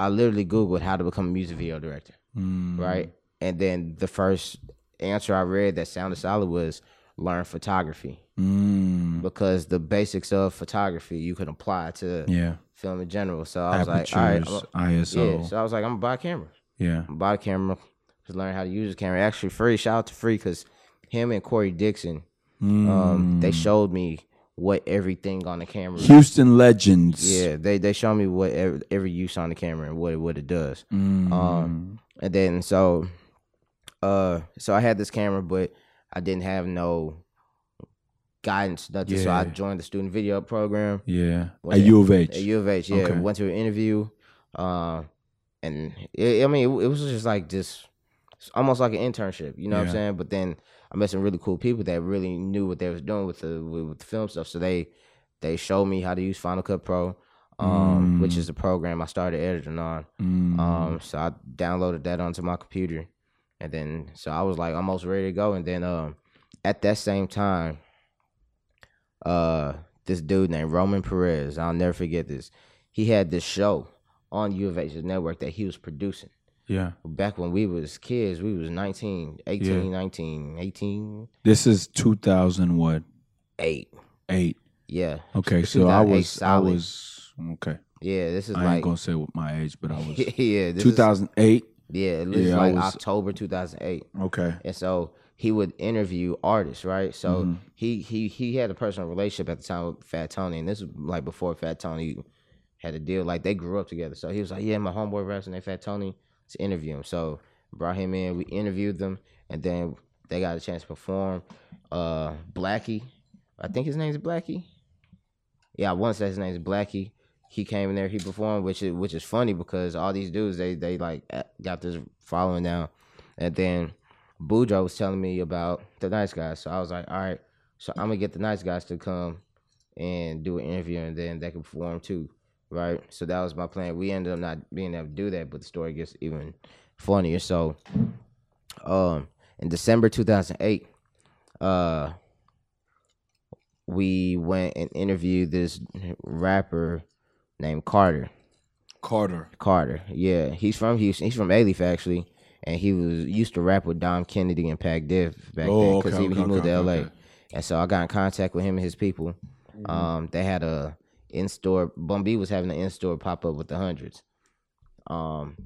i literally googled how to become a music video director Mm. right and then the first answer i read that sounded solid was learn photography Mm. because the basics of photography you can apply to Yeah. film in general. So I was like, all right, ISO. yeah. So I was like, I'm gonna buy a camera. Yeah. Buy a camera to learn how to use a camera. Actually, free. Shout out to free because him and Corey Dixon, um, Mm. they showed me what everything on the camera. Houston Legends. Yeah, they they showed me what every, every use on the camera and what it, what it does. Mm. Um, and then so, uh, so I had this camera, but I didn't have no guidance, nothing. So I joined the student video program. Yeah. At in- U of H. At U of H, yeah. Okay. Went to an interview, uh, and it, I mean, it, it was just like just almost like an internship. You know what I'm saying? But then I met some really cool people that really knew what they was doing with the with, the film stuff. So they they showed me how to use Final Cut Pro, um, which is the program I started editing on. Mm. Um, so I downloaded that onto my computer, and then so I was like almost ready to go. And then um, at that same time, uh, this dude named Roman Perez, I'll never forget this. He had this show on U of H's network that he was producing. Yeah. Back when we was kids, we was 19, 18, 19, 18, This is 2000 what? 8. 8. Yeah. Okay, so I 2008 was I was okay. Yeah, this is I ain't like gonna say what my age, but I was yeah, this is, 2008. yeah, this Yeah, like was- October 2008. Okay. and so he would interview artists, right? So Mm-hmm. he he he had a personal relationship at the time with Fat Tony, and this was like before Fat Tony had a deal. Like they grew up together, so he was like, "Yeah, my homeboy raps and they Fat Tony to interview him." So brought him in, we interviewed them, and then they got a chance to perform. Uh, Blackie, I think his name's Blackie. Yeah, to say his name's Blackie. He came in there, he performed, which is which is funny because all these dudes they they like got this following now, and then Boudreaux was telling me about the nice guys. So I was like, all right, so I'm gonna get the nice guys to come and do an interview and then they can perform too. Right. So that was my plan. We ended up not being able to do that, but the story gets even funnier. So um in December two thousand eight, uh we went and interviewed this rapper named Carter. Carter. Carter. Yeah, he's from Houston. He's from Alief actually, and he was used to rap with Dom Kennedy and Pac Div back Oh, then okay, because he, okay, he moved okay, to LA. okay. And so I got in contact with him and his people. Mm-hmm. Um, they had a in store. Bun B was having an in store pop up with the hundreds. Um,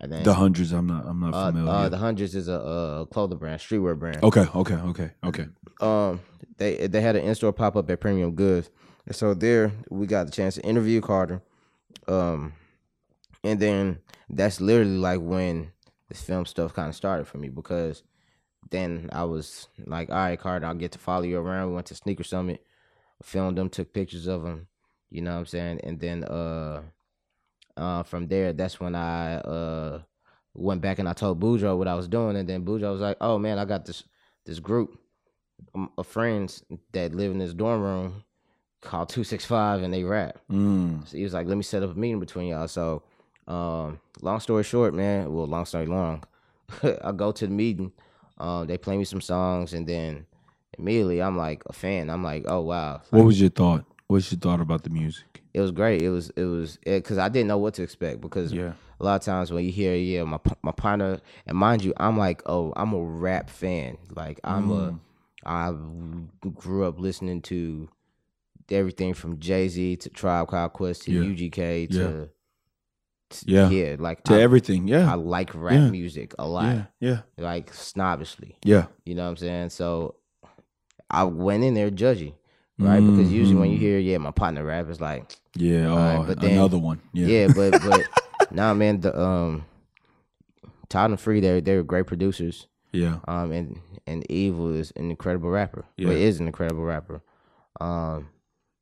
and then The hundreds. I'm not. I'm not uh, familiar. uh, the hundreds is a, a clothing brand, streetwear brand. okay. Okay. Okay. Okay. um they they had an in store pop up at Premium Goods, and so there we got the chance to interview Carter, um, and then that's literally like when this film stuff kind of started for me because then I was like, all right, Carter, I'll get to follow you around. We went to Sneaker Summit, filmed them, took pictures of them, you know what I'm saying, and then uh, uh, from there that's when I uh went back and I told Boudreaux what I was doing, and then Boudreaux was like, oh man, I got this this group um, of friends that live in this dorm room called 265 and they rap. Mm. So he was like, let me set up a meeting between y'all. So, um, long story short, man, well, long story long, I go to the meeting. Um, they play me some songs and then immediately I'm like a fan. I'm like, oh, wow. What was your thought? What's your thought about the music? It was great. It was, it was, because I didn't know what to expect because Yeah. a lot of times when you hear, yeah, my, my partner, and mind you, I'm like, oh, I'm a rap fan. Like, I'm a, mm. I grew up listening to everything from Jay Z to Tribe Called Quest to Yeah. UGK to, Yeah. to- Yeah. yeah, like To I, everything. Yeah, I like rap Yeah. music a lot, Yeah. Yeah. like snobbishly. Yeah. You know what I'm saying? So I went in there judgy, right? Because usually when you Mhm. hear, yeah, my partner rap, is like, Yeah. Oh, Alright, but then- another one. Yeah. yeah, but but nah, man, the um, Todd and Free, they're they're great producers. Yeah. Um, and and Evil is an incredible rapper. Yeah. Yeah, is an incredible rapper. Um,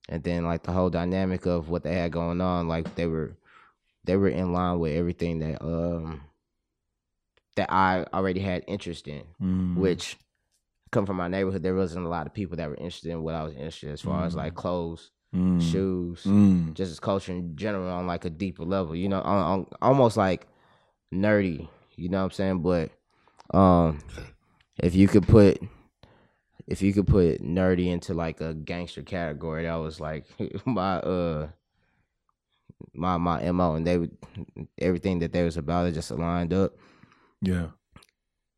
and then like the whole dynamic of what they had going on, like they were they were in line with everything that um that I already had interest in. Mm. Which come from my neighborhood, there wasn't a lot of people that were interested in what I was interested in as far as like clothes, Mm. shoes, Mm. just as culture in general on like a deeper level. You know, on, on almost like nerdy. You know what I'm saying? But um, if you could put if you could put nerdy into like a gangster category, that was like my uh my my mo, and they would everything that they was about it just aligned up, Yeah.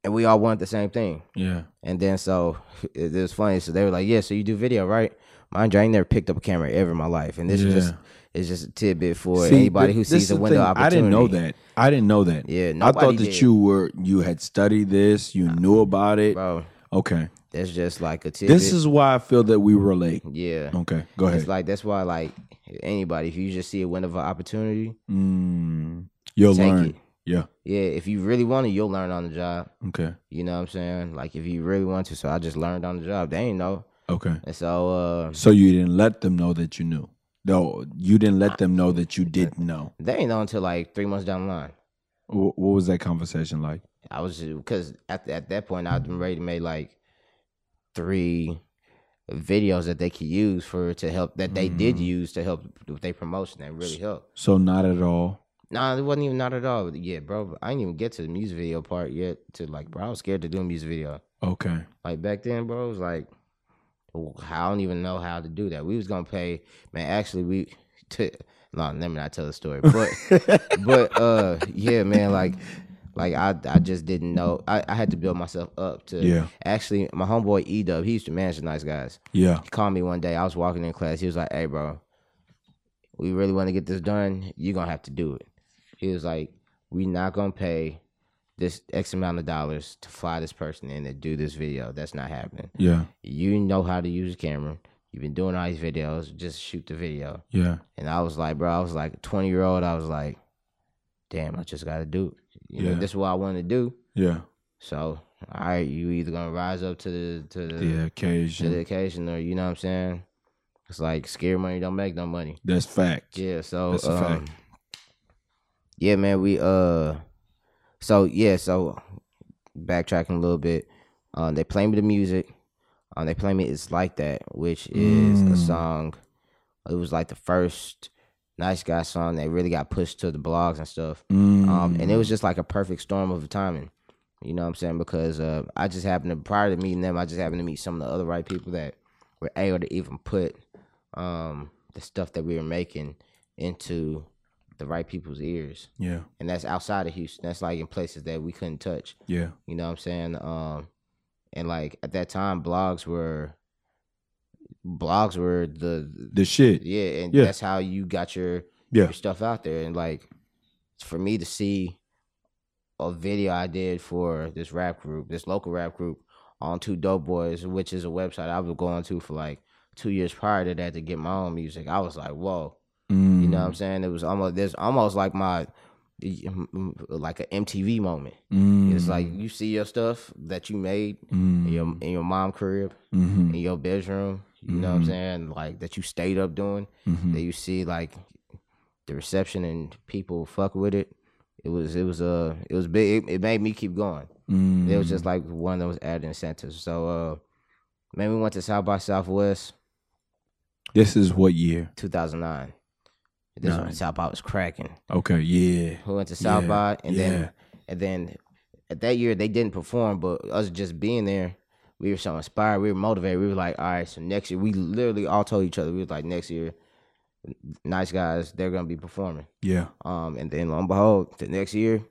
And we all wanted the same thing. Yeah. And then so it, it was funny. So they were like, "Yeah, so you do video, right?" Mind you, I ain't never picked up a camera ever in my life, and this is just it's just a tidbit for See, anybody who sees a window thing. opportunity. I didn't know that. I didn't know that. Yeah, I thought that did. you were you had studied this. You knew about it. bro. Okay. That's just like a tidbit. This is why I feel that we relate. yeah. Okay. Go ahead. It's like that's why like anybody, if you just see a window of opportunity, mm, you'll learn. it. Yeah. Yeah, if you really want to, you'll learn on the job. Okay. You know what I'm saying? Like if you really want to. So I just learned on the job. They ain't know. Okay. And so uh So you didn't let them know that you knew. No, you didn't let them know that you didn't know. they ain't know until like three months down the line. What was that conversation like? I was because at at that point I'd been ready to make like three videos that they could use for to help that they did use to help with their promotion that really helped. So not at all. Nah, it wasn't even not at all. Yeah, bro. I didn't even get to the music video part yet. To like, bro, I was scared to do a music video. Okay. Like back then, bro, it was like I don't even know how to do that. We was gonna pay, man. Actually, we t- no, let me not tell the story. But but uh, yeah, man. Like like I I just didn't know. I, I had to build myself up to. Yeah. Actually, my homeboy E Dub, he used to manage the nice guys. Yeah. He called me one day. I was walking in class. He was like, "Hey, bro, we really want to get this done. You're gonna have to do it." He was like, "We not gonna pay." This X amount of dollars to fly this person in to do this video. That's not happening Yeah. you know how to use a camera. You've been doing all these videos. Just shoot the video. Yeah. And I was like, bro, I was like 20 year old. I was like, damn, I just got to do it. You Yeah. know, this is what I want to do. Yeah. So, all right, you either gonna rise up to the to the The to the occasion. occasion, or you know what I'm saying. It's like scare money don't make no money. That's fact. Yeah. So, That's a um, fact. Yeah, man, we uh, so yeah, so backtracking a little bit, um, they play me the music. Um, they play me "It's Like That," which is a Mm. song. It was like the first nice guy song that really got pushed to the blogs and stuff. Um, and it was just like a perfect storm of timing. You know what I'm saying? Because uh, I just happened to prior to meeting them, I just happened to meet some of the other right people that were able to even put um, the stuff that we were making into the right people's ears. Yeah. And that's outside of Houston. That's like in places that we couldn't touch. Yeah. You know what I'm saying? Um, and like at that time, blogs were blogs were the The shit. yeah, and Yeah. that's how you got your Yeah. your stuff out there. And like for me to see a video I did for this rap group, this local rap group on Two Dope Boys, which is a website I was going to for like two years prior to that to get my own music. I was like, whoa. You know what I'm saying? It was almost there's almost like my like an MTV moment. Mm. It's like you see your stuff that you made in your in your mom crib, Mm-hmm. in your bedroom. You know what I'm saying? Like that you stayed up doing. Mm-hmm. That you see like the reception and people fuck with it. It was it was uh it was big. It, it made me keep going. Mm. It was just like one of those added incentives. So uh, man, we went to South by Southwest This is what year? 2009. This Nine. one South by was cracking. Okay. Yeah. We went to South Yeah, by, and yeah. then and then at that year they didn't perform, but us just being there, we were so inspired. We were motivated. We were like, all right, so next year we literally all told each other we was like, next year, nice guys, they're gonna be performing. Yeah. Um, and then lo and behold, the next year,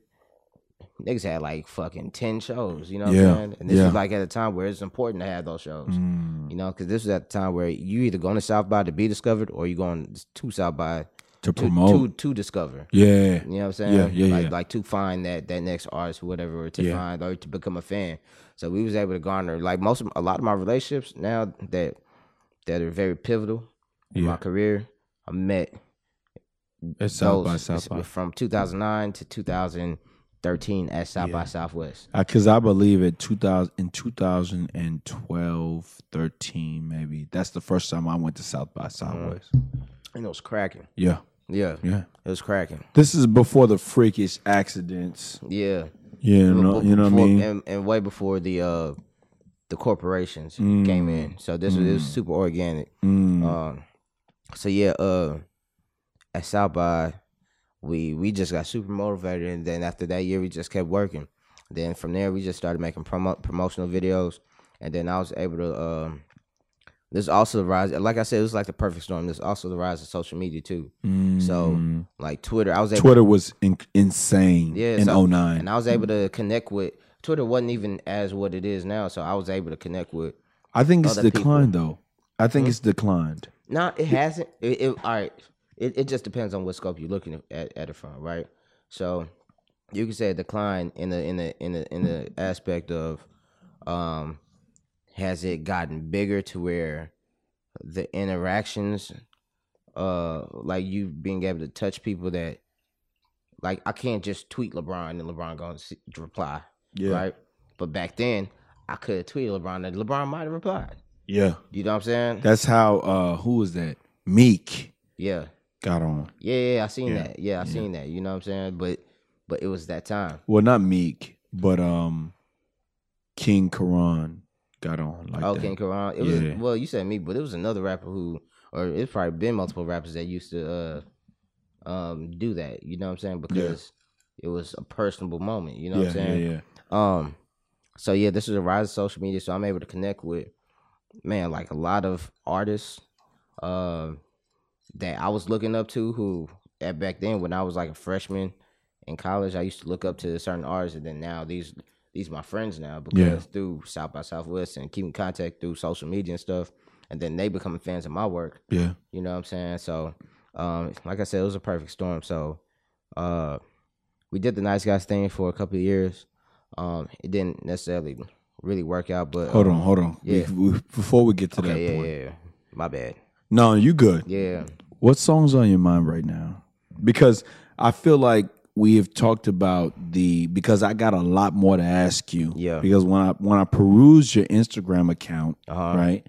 niggas had like fucking ten shows. You know what Yeah, I'm saying? And this yeah. was like at a time where it's important to have those shows. Mm. You know, because this was at the time where you either going to South by to be discovered or you going to South by To promote. to, to discover. yeah. You know what I'm saying? Yeah, yeah, like, yeah. Like to find that that next artist, or whatever, or to Yeah. find or to become a fan. So we was able to garner like most of a lot of my relationships now that that are very pivotal in Yeah. my career. I met It's South by those South by. from 2009 to 2013 at South by Southwest. Because I believe it 2000 in 2012, 13, maybe. That's the first time I went to South by mm. Southwest. And it was cracking. Yeah, Yeah, yeah. it was cracking. This is before the freakish accidents. Yeah, Yeah, you know, you know what I mean. And, and way before the uh the corporations came in. So this was, it was super organic. Mm. Um, so yeah, uh, at South by, we we just got super motivated, and then after that year, we just kept working. Then from there, we just started making promo- promotional videos, and then I was able to. Um, there's also the rise, like I said, it was like the perfect storm. There's also the rise of social media too. So like Twitter, I was able. Mm. Twitter was in, insane Yeah, in so- 09. and I was able to connect with Twitter. wasn't even as what it is now, so I was able to connect with I think it's other people. Declined though. I think it's declined. No, it hasn't. It, it all right. It it just depends on what scope you're looking at at it from, right? So you can say a decline in the in the in the in the aspect of um has it gotten bigger to where the interactions uh like you being able to touch people that like I can't just tweet LeBron and LeBron gonna reply, Yeah. right? But back then, I could have tweeted LeBron and LeBron might have replied. Yeah. You know what I'm saying? That's how uh who was that? Meek yeah, got on. yeah, yeah. I seen Yeah, that. Yeah, I seen that. You know what I'm saying? But but it was that time. Well, not Meek, but um King Karan got on like oh, that. King Karan. It was Yeah. well, you said me, but it was another rapper who, or it's probably been multiple rappers that used to uh um do that. You know what I'm saying? Because it was a personable moment. You know yeah, what I'm saying? yeah, yeah. Um, so yeah, this is a rise of social media, so I'm able to connect with man, like a lot of artists, um, that I was looking up to. Who at back then, when I was like a freshman in college, I used to look up to certain artists, and then now these these my friends now because Yeah. through South by Southwest and keeping contact through social media and stuff, and then they becoming fans of my work. Yeah. You know what I'm saying? So, um, like I said, it was a perfect storm. So, uh, we did the nice guys thing for a couple of years. Um, it didn't necessarily really work out, but Hold um, on, hold on. yeah. We- we- before we get to that yeah, point. yeah, yeah. My bad. No, you good. Yeah, What songs on your mind right now? Because I feel like we have talked about the because I got a lot more to ask you. Yeah. Because when I when I peruse your Instagram account, Uh-huh. right,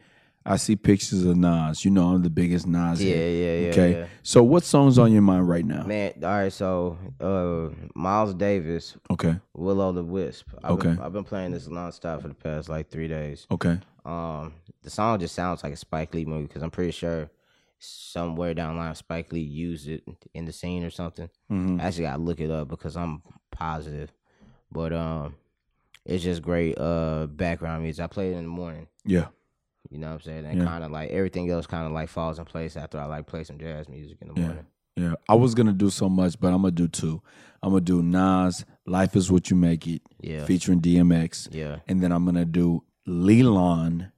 I see pictures of Nas. You know I'm the biggest Nas. Yeah, head. yeah, yeah, Okay. yeah. So what songs on your mind right now? man. All right, so uh, Miles Davis, Okay. Will O' the Wisp. I've Been, Okay. I've been playing this nonstop for the past like three days. Okay. Um, the song just sounds like a Spike Lee movie because I'm pretty sure somewhere down the line Spike Lee used it in the scene or something. Mhm. I actually gotta look it up because I'm positive. But um, it's just great uh background music. I play it in the morning. Yeah. You know what I'm saying? And Yeah. kind of like everything else kind of like falls in place after I like play some jazz music in the Yeah. morning. Yeah. I was gonna do so much, but I'm gonna do two. I'm gonna do Nas, Life is What You Make It, Yeah. featuring DMX. Yeah. And then I'm gonna do Leland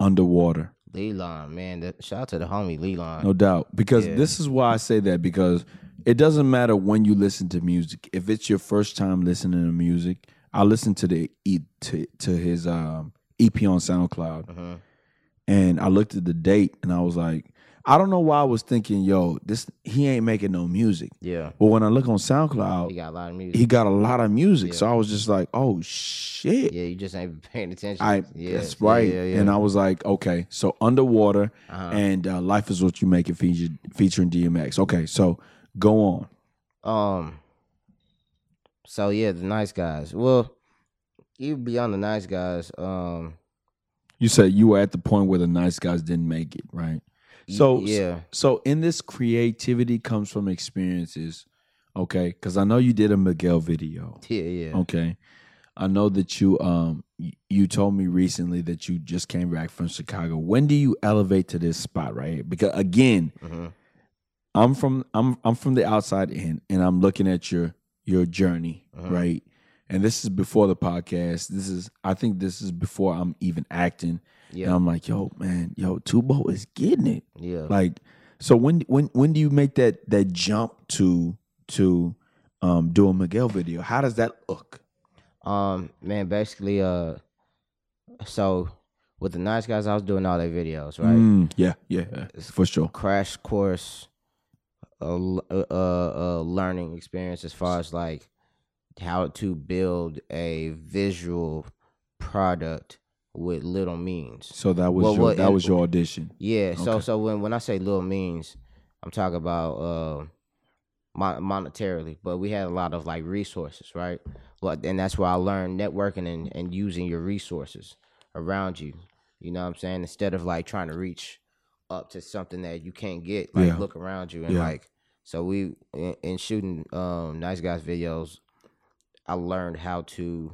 Underwater. Leland, man. That, shout out to the homie Leland. No doubt. Because Yeah. this is why I say that because it doesn't matter when you listen to music. If it's your first time listening to music, I listened to the E to, to his um, EP on SoundCloud Mhm. and I looked at the date and I was like, I don't know why I was thinking, yo, this he ain't making no music. Yeah. But when I look on SoundCloud, He got a lot of music. he got a lot of music. So I was just like, oh shit. yeah, you just ain't paying attention. I yeah, that's right. Yeah, yeah. And I was like, okay, so underwater Uh-huh. and uh, life is what you make it featured featuring DMX. Okay, so go on. Um. So yeah, the nice guys. Well, even beyond the nice guys, um, You said you were at the point where the nice guys didn't make it, right? So yeah, So in this creativity comes from experiences, okay? Because I know you did a Miguel video, yeah, yeah, okay? I know that you um you told me recently that you just came back from Chicago. When do you elevate to this spot right here? Because again, Mhm. I'm from I'm I'm from the outside in, and I'm looking at your your journey, Mhm. right? And this is before the podcast. This is I think this is before I'm even acting. And yeah, I'm like, yo, man, yo, Tubo is getting it. yeah. Like, so when when when do you make that that jump to to um do a Miguel video? How does that look? Um, man, basically, uh, so with the nice guys, I was doing all their videos, right? Mm, yeah, yeah, yeah, for sure. Crash course, uh, uh, uh, learning experience as far as like how to build a visual product with little means. So that was Well, your what- that was your audition. Yeah. So Okay. so when when I say little means, I'm talking about uh, mon- monetarily, but we had a lot of like resources, right? Well, and that's where I learned networking and and using your resources around you. You know what I'm saying? Instead of like trying to reach up to something that you can't get, like Yeah. look around you and Yeah. like. So we in, in shooting um nice guys videos, I learned how to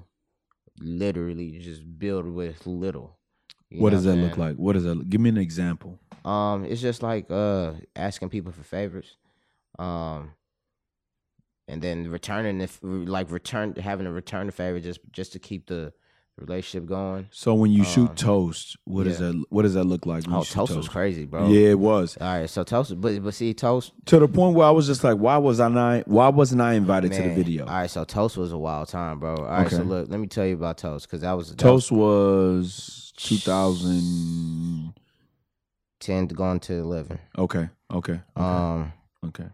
literally just build with little. What does that look like? What does that? Look? Give me an example. Um, it's just like uh asking people for favors, um, and then returning if like return having to return the favor just just to keep the relationship going. So when you shoot Um, toast, what does yeah. that? What does that look like? Oh, shoot toast was crazy, bro. Yeah, it was All right, so toast, but but see, toast. to the point where I was just like, why was I not? Why wasn't I invited to the video? All right, so toast was a wild time, bro. All right, so look, let me tell you about toast because that was that Toast was 2000. ten going to eleven. Okay, okay, okay, Um, okay.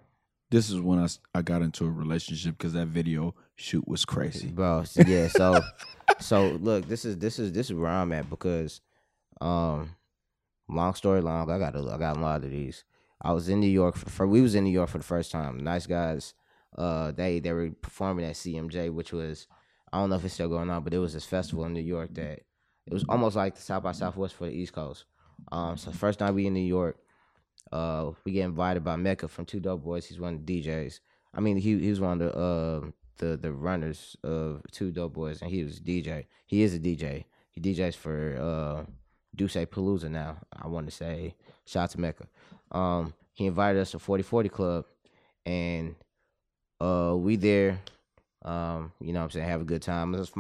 This is when I I got into a relationship because that video shoot was crazy. bro. Yeah, so so look, this is this is this is where I'm at because, um, long story long, I got a, I got a lot of these. I was in New York for, for we was in New York for the first time. Nice guys, uh, they they were performing at CMJ, which was I don't know if it's still going on, but it was this festival in New York that it was almost like the South by Southwest for the East Coast. Um, so first time we in New York, uh, we get invited by Meka from Two Dope Boys. He's one of the DJs. I mean, he he was one of the uh, the the runners of Two Dope Boys, and he was a DJ. He is a DJ. He DJs for uh, Duce Palooza now. I want to say shout out to Meka. Um, he invited us to 4040 Club, and uh, we there. Um, you know what I'm saying, have a good time. It's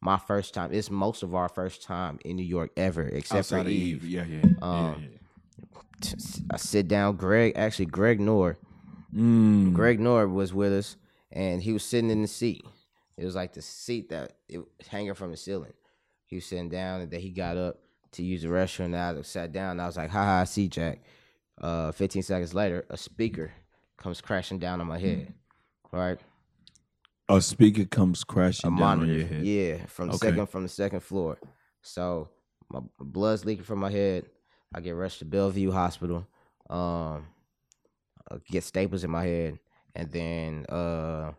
my first time. It's most of our first time in New York ever, except Outside for of Eve. Yeah, yeah. Um, yeah, yeah. I sit down. Greg, actually, Greg Nor, Mm. Greg Nor was with us, and he was sitting in the seat. It was like the seat that it was hanging from the ceiling. He was sitting down, and then he got up to use the restroom. And I sat down. And I was like, "Ha ha, I see Jack." Uh, 15 seconds later, a speaker comes crashing down on my head. Right, A speaker comes crashing a down monitor. on your head. Yeah, from the Okay. second from the second floor. So my blood's leaking from my head. I get rushed to Bellevue Hospital. Um, I get staples in my head, and then uh,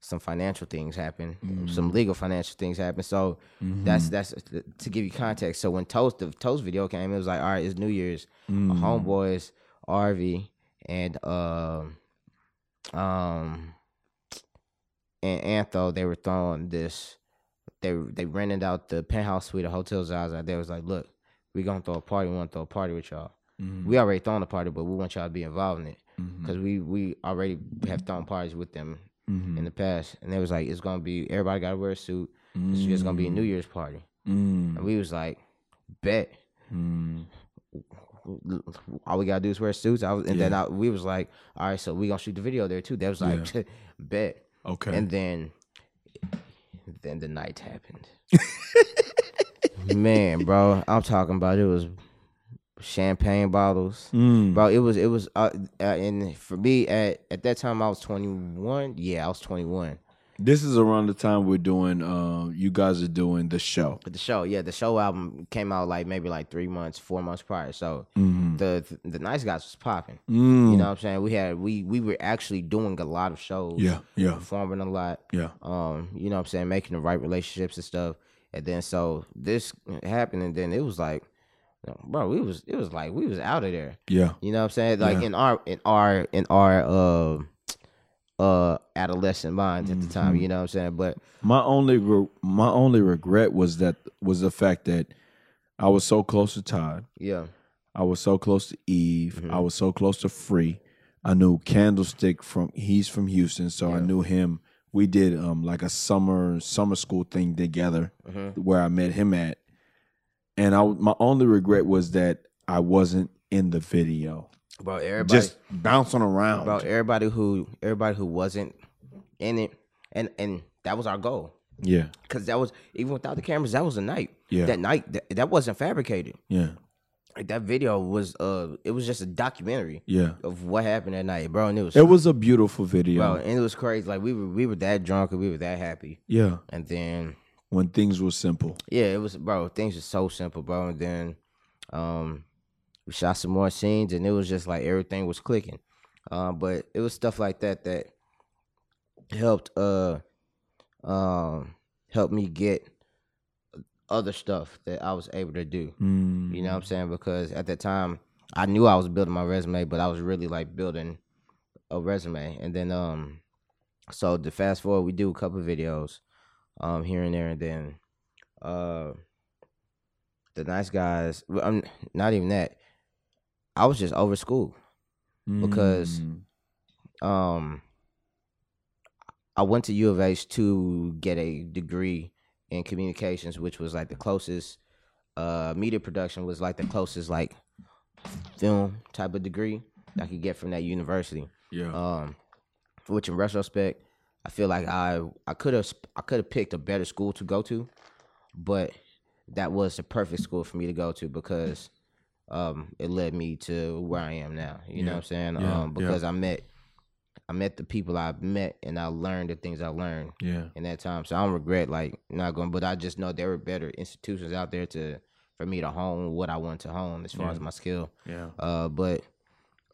some financial things happen. Mm. Some legal financial things happen. So Mm-hmm. that's that's to give you context. So when Toast the Toast video came, it was like, all right, it's New Year's. Mm. My homeboys, RV, and um, um, and Antho, they were throwing this. They they rented out the penthouse suite of Hotel Zaza. They was like, look, we gonna throw a party. We want to throw a party with y'all. Mm-hmm. We already throwing a party, but we want y'all to be involved in it because we we already have thrown parties with them Mm-hmm. in the past. And they was like, it's gonna be everybody got to wear a suit. It's just gonna be a New Year's party. Mm. And we was like, bet. Mm. All we gotta do is wear suits. I was, and then I, we was like, all right, so we gonna shoot the video there too. They was like, bet. Okay. And then, then the night happened. Man, bro, I'm talking about it was champagne bottles, Mm. bro. It was it was, uh, uh, and for me at at that time I was 21. Yeah, I was 21. This is around the time we're doing. Uh, you guys are doing the show. The show, yeah, the show album came out like maybe like three months, four months prior. So Mm-hmm. the the nice guys was popping. Mm. You know what I'm saying? We had we we were actually doing a lot of shows. Yeah, yeah, Performing a lot. yeah. Um, you know what I'm saying, making the right relationships and stuff. And then so this happened and then it was like bro, we was it was like we was out of there. Yeah. You know what I'm saying? Like Yeah. in our in our in our uh uh adolescent minds at the Mm-hmm. time, you know what I'm saying? But My only re- my only regret was that was the fact that I was so close to Todd. yeah. I was so close to Eve. Mm-hmm. I was so close to Free. I knew Candlestick from he's from Houston, so I knew him. We did um like a summer summer school thing together Mm-hmm. where I met him at. And I my only regret was that I wasn't in the video. Bro, everybody Just bouncing around. About everybody who everybody who wasn't in it and and that was our goal. yeah. Cause that was even without the cameras, that was a night. Yeah. That night that, that wasn't fabricated. Yeah. Like that video was uh it was just a documentary Yeah. of what happened that night, bro. And it was It was a beautiful video. bro, and it was crazy. Like we were we were that drunk and we were that happy. yeah. And then When things were simple. yeah, it was bro, things were so simple, bro. And then um we shot some more scenes and it was just like everything was clicking. Um, but it was stuff like that that helped uh um help me get other stuff that I was able to do. Mm. You know what I'm saying? Because at that time I knew I was building my resume, but I was really like building a resume. And then um so to fast forward, we do a couple videos um here and there and then uh the nice guys I'm not even that. I was just over school. because- Mm. Um I went to U of H to get a degree in communications, which was like the closest uh media production was like the closest like film type of degree I could get from that university. yeah. Um which in retrospect, I feel like I I could have I could have picked a better school to go to, but that was the perfect school for me to go to because um it led me to where I am now. You know what I'm saying? Yeah. Um because I met I met the people I met, and I learned the things I learned Yeah. in that time. So I don't regret like not going, but I just know there were better institutions out there to for me to hone what I want to hone as far Yeah. as my skill. Yeah. Uh, but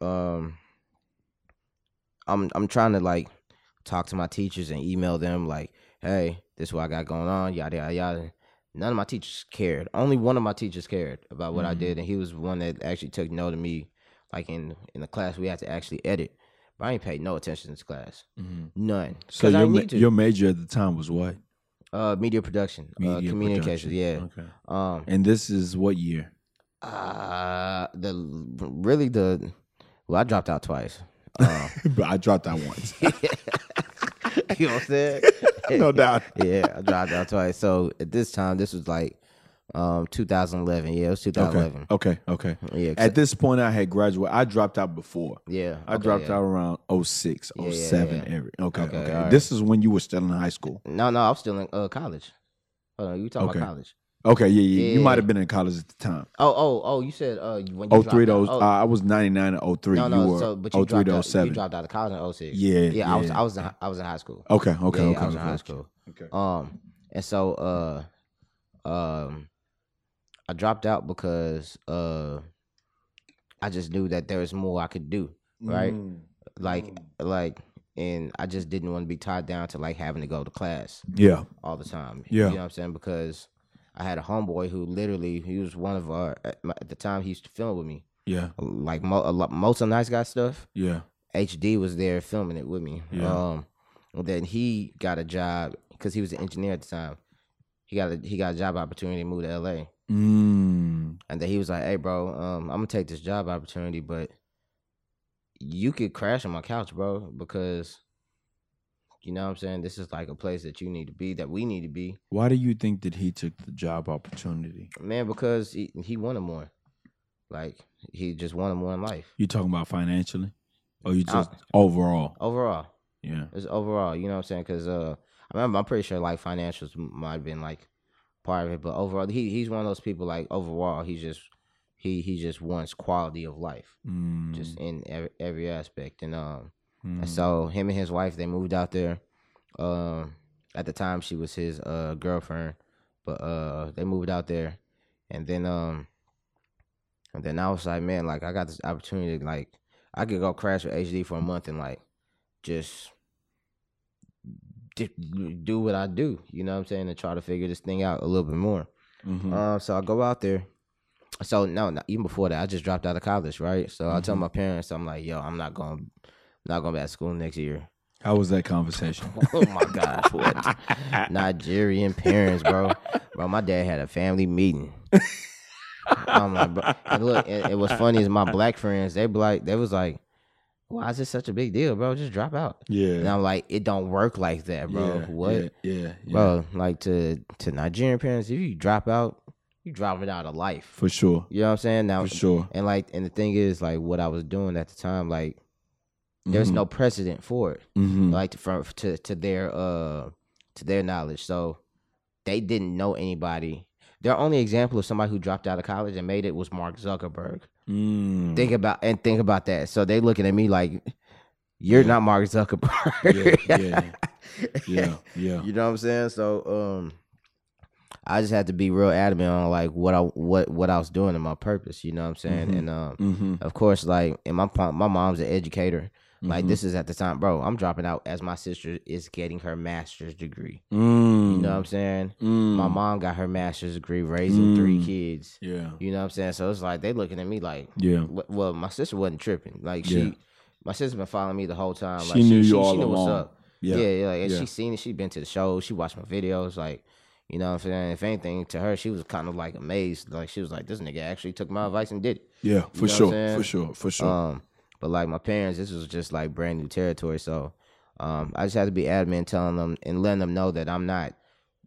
um, I'm I'm trying to like talk to my teachers and email them like, hey, this is what I got going on, yada yada yada. None of my teachers cared. Only one of my teachers cared about what I Mhm. did, and he was one that actually took note of me. Like in in the class, we had to actually edit, but I ain't paid no attention to this class, Mhm. none. So your ma- your major at the time was what? uh, media production, uh, Media communications, production. yeah. Okay. Um, And this is what year? uh, the really the well, I dropped out twice. Uh, but I dropped out once. you know what I'm saying? no doubt. yeah, I dropped out twice. So at this time, this was like um 2011. Yeah, it was 2011. Okay. Okay. Yeah, 'cause- At this point, I had graduated. I dropped out before. yeah. I okay, dropped yeah. out around 06, Yeah, yeah, 07 yeah. area. Okay, okay. Okay, right. This is when you were still in high school. No, no, I was still in uh, college. Hold on, you talking Okay. about college? Okay, yeah, yeah. You might have been in college at the time. Oh, oh, oh! You said uh when you Oh three dropped to out. oh, uh, I was 99 to 03. no, you no. were So, but you 03 dropped to out. You dropped out of college in 06. Yeah, yeah. I was. I was, in, I was in high school. Okay, okay, yeah, okay. I was in high school. Okay. Um, and so uh, um, I dropped out because uh, I just knew that there was more I could do. Right. Mm. Like, like, and I just didn't want to be tied down to like having to go to class Yeah. all the time. Yeah. You know what I'm saying? Because I had a homeboy who literally he was one of our at, my, at the time he used to film with me. Yeah. Like mo- a lot, most of Nice Guy stuff. Yeah. HD was there filming it with me. Yeah. Um, and then he got a job because he was an engineer at the time. He got a he got a job opportunity to move to LA, Mm. and then he was like, "Hey, bro, um, I'm gonna take this job opportunity, but you could crash on my couch, bro, because." You know what I'm saying? This is like a place that you need to be, that we need to be. Why do you think that he took the job opportunity? Man, because he, he wanted more. Like, he just wanted more in life. You talking about financially, or you Uh, just overall? Overall. Yeah. It's overall, you know what I'm saying? Because uh, I remember, I'm pretty sure like financials might have been like part of it, but overall, he he's one of those people. Like overall, he's just he he just wants quality of life, Mm. just in every, every aspect. And um, Mm. and so him and his wife they moved out there. Um, at the time she was his uh girlfriend, but uh they moved out there, and then um, and then I was like, man, like I got this opportunity, like I could go crash with HD for a month and like just do what I do, you know what I'm saying, and try to figure this thing out a little bit more. Mhm. Um, so I go out there. So no, even before that, I just dropped out of college, right? So I tell Mhm. my parents, I'm like, yo, I'm not going, not going back to school next year. How was that conversation? oh my gosh, what Nigerian parents, bro? Bro, my dad had a family meeting. I'm like, bro, and look, and, and what's funny is my black friends, they be like, they was like, why is this such a big deal, bro? Just drop out. yeah. And I'm like, it don't work like that, bro. Yeah, what? Yeah. Yeah. yeah. bro like to to nigerian parents if you drop out you dropping out of life For sure. you know what i'm saying now For sure. and like and the thing is like what i was doing at the time like there's Mhm. no precedent for it Mhm. like to, from to to their uh to their knowledge so they didn't know anybody their only example of somebody who dropped out of college and made it was mark zuckerberg Mm. think about and think about that so they looking at me like you're Yeah. not mark zuckerberg yeah. Yeah. Yeah. Yeah. You know what I'm saying? So um I just had to be real adamant on like what I what what I was doing and my purpose, you know what I'm saying? Mhm. And um Mm-hmm. of course like and my my mom's an educator. Like Mhm. this is at the time, bro, I'm dropping out as my sister is getting her master's degree. Mm. You know what I'm saying? Mm. My mom got her master's degree raising three Mm. kids. Yeah. You know what I'm saying? So it's like they looking at me like Yeah. well, my sister wasn't tripping. Like she Yeah. my sister been following me the whole time. She Like knew you she, all she knew along. what's up. Yeah. Yeah, yeah, like, and Yeah. she seen it. She been to the show. She watched my videos. Like, you know what I'm saying? If anything, to her, she was kind of like amazed. Like, she was like, this nigga actually took my advice and did it. Yeah. For know sure. For sure. For sure. Um, but like my parents, this was just like brand new territory. So, um, I just had to be adamant, telling them and letting them know that I'm not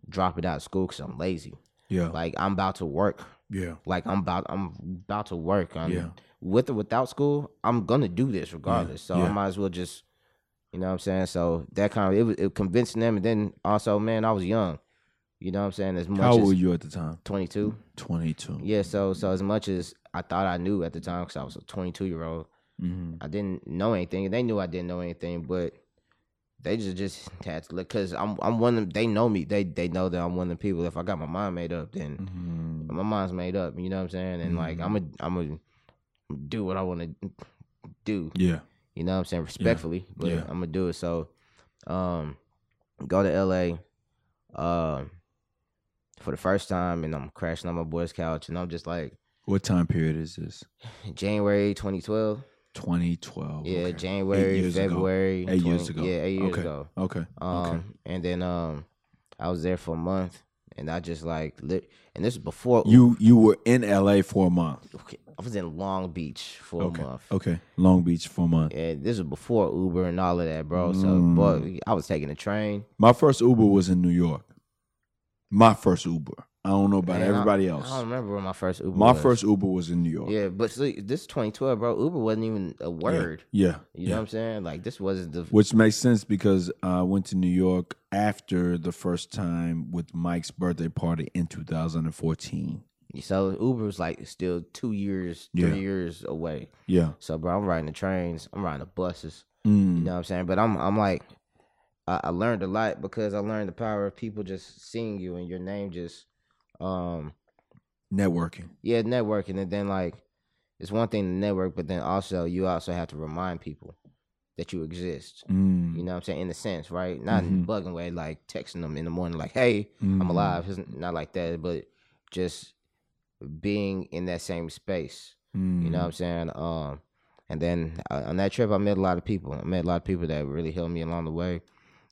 dropping out of school because I'm lazy. yeah. Like, I'm about to work. yeah. Like, I'm about, I'm about to work. I'm, Yeah. With or without school, I'm gonna do this regardless. So yeah. I might as well just you know what I'm saying? So that kind of it was it convincing them, and then also, man, I was young. You know what I'm saying? As much How old were you at the time? 22. Twenty two. Yeah. So so as much as I thought I knew at the time, because I was a 22 year old, Mhm. I didn't know anything, and they knew I didn't know anything, but they just just had to look because I'm I'm one of them. They know me. They they know that I'm one of the people. If I got my mind made up, then Mhm. my mind's made up. You know what I'm saying? And like I'm a I'm a do what I want to do. Yeah. You know what I'm saying? Respectfully, but Yeah. I'm gonna do it. So, um, go to LA, um, for the first time, and I'm crashing on my boy's couch, and I'm just like, What time period is this? January 2012. 2012. Yeah, okay. January, ago. February. Eight years ago. Yeah, eight years Okay. ago. Okay. Um, okay. and then um, I was there for a month, and I just like lit, and this is before You you were in LA for a month. Okay, I was in Long Beach for Okay. a month. Okay. Long Beach for a month. And this was before Uber and all of that, bro. So, Mm. boy, I was taking a train. My first Uber was in New York. My first Uber. I don't know about Man, everybody I else. I don't remember where my first Uber. My was. first Uber was in New York. Yeah, but see, this is 2012, bro. Uber wasn't even a word. Yeah. You yeah. know what I'm saying? Like this wasn't the. Which makes sense because I went to New York after the first time with Mike's birthday party in 2014. So Uber was like still two years, three Yeah. years away. Yeah. So, bro, I'm riding the trains. I'm riding the buses. Mm. You know what I'm saying? But I'm, I'm like, I, I learned a lot because I learned the power of people just seeing you and your name just, um, Networking. yeah, networking. And then like, it's one thing to network, but then also you also have to remind people that you exist. Mm. You know what I'm saying? In a sense, right? Not in Mhm. a bugging way, like texting them in the morning, like, hey, I'm Mhm. alive. It's not like that, but just being in that same space. Mm. You know what I'm saying? Um, and then uh, on that trip, I met a lot of people. I met a lot of people that really helped me along the way.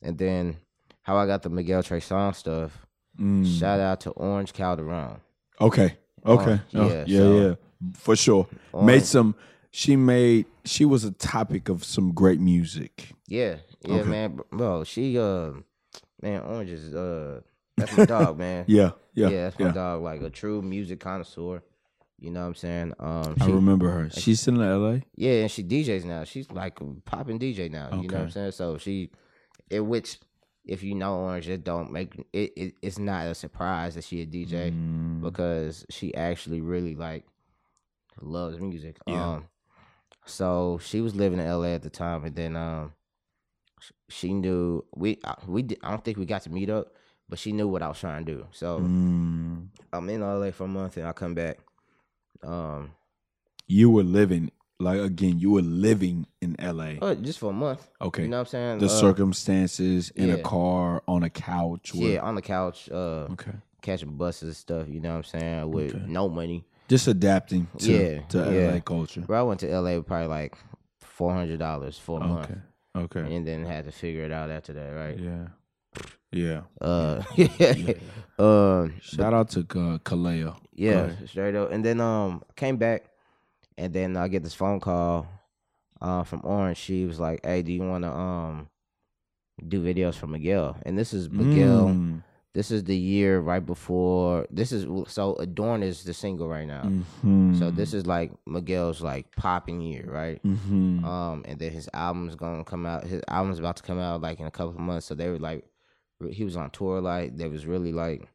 And then how I got the Miguel Trey Songz stuff. Mm. Shout out to Orange Calderon. Okay. Okay. Orange, Oh, yeah, yeah, so- yeah. For sure. Made some she made she was a topic of some great music. Yeah, yeah, Okay. man, bro. She, uh, man, Orange is, uh, that's my dog, man. Yeah. Yeah. yeah, that's my dog. Like a true music connoisseur. You know what I'm saying? Um, I remember her. She's in LA? yeah, and she DJs now. She's like a popping DJ now. You know what I'm saying? So she, it which, if you know Orange, it don't make it, it. It's not a surprise that she a DJ Mm. because she actually really like loves music. Yeah. Um, so she was living in LA at the time, and then um, she knew we uh, we I don't think we got to meet up, but she knew what I was trying to do. So Mm. I'm in LA for a month, and I come back. Um, You were living like again, you were living in LA. oh, just for a month. Okay. You know what I'm saying? the Uh, circumstances in a car on a couch. with- Yeah, on the couch, uh, Okay. catching buses and stuff. You know what I'm saying? With Okay. no money. Just adapting to, Yeah, to yeah. LA culture. Bro, I went to LA with probably like four hundred dollars for a month, Okay. Okay. and then had to figure it out after that, right? Yeah. Yeah. Uh, um, Shout out to uh, Kaleo. yeah, straight up. And then um, I came back, and then I get this phone call, uh, from Orange. She was like, "Hey, do you want to um, do videos for Miguel?" And this is Miguel. Mm. This is the year right before. This is so Adorn is the single right now. Mhm. So this is like Miguel's like popping year, right? Mhm. Um, and then his album's gonna come out. His album's about to come out like in a couple of months. So they were like, he was on tour. Like they was really like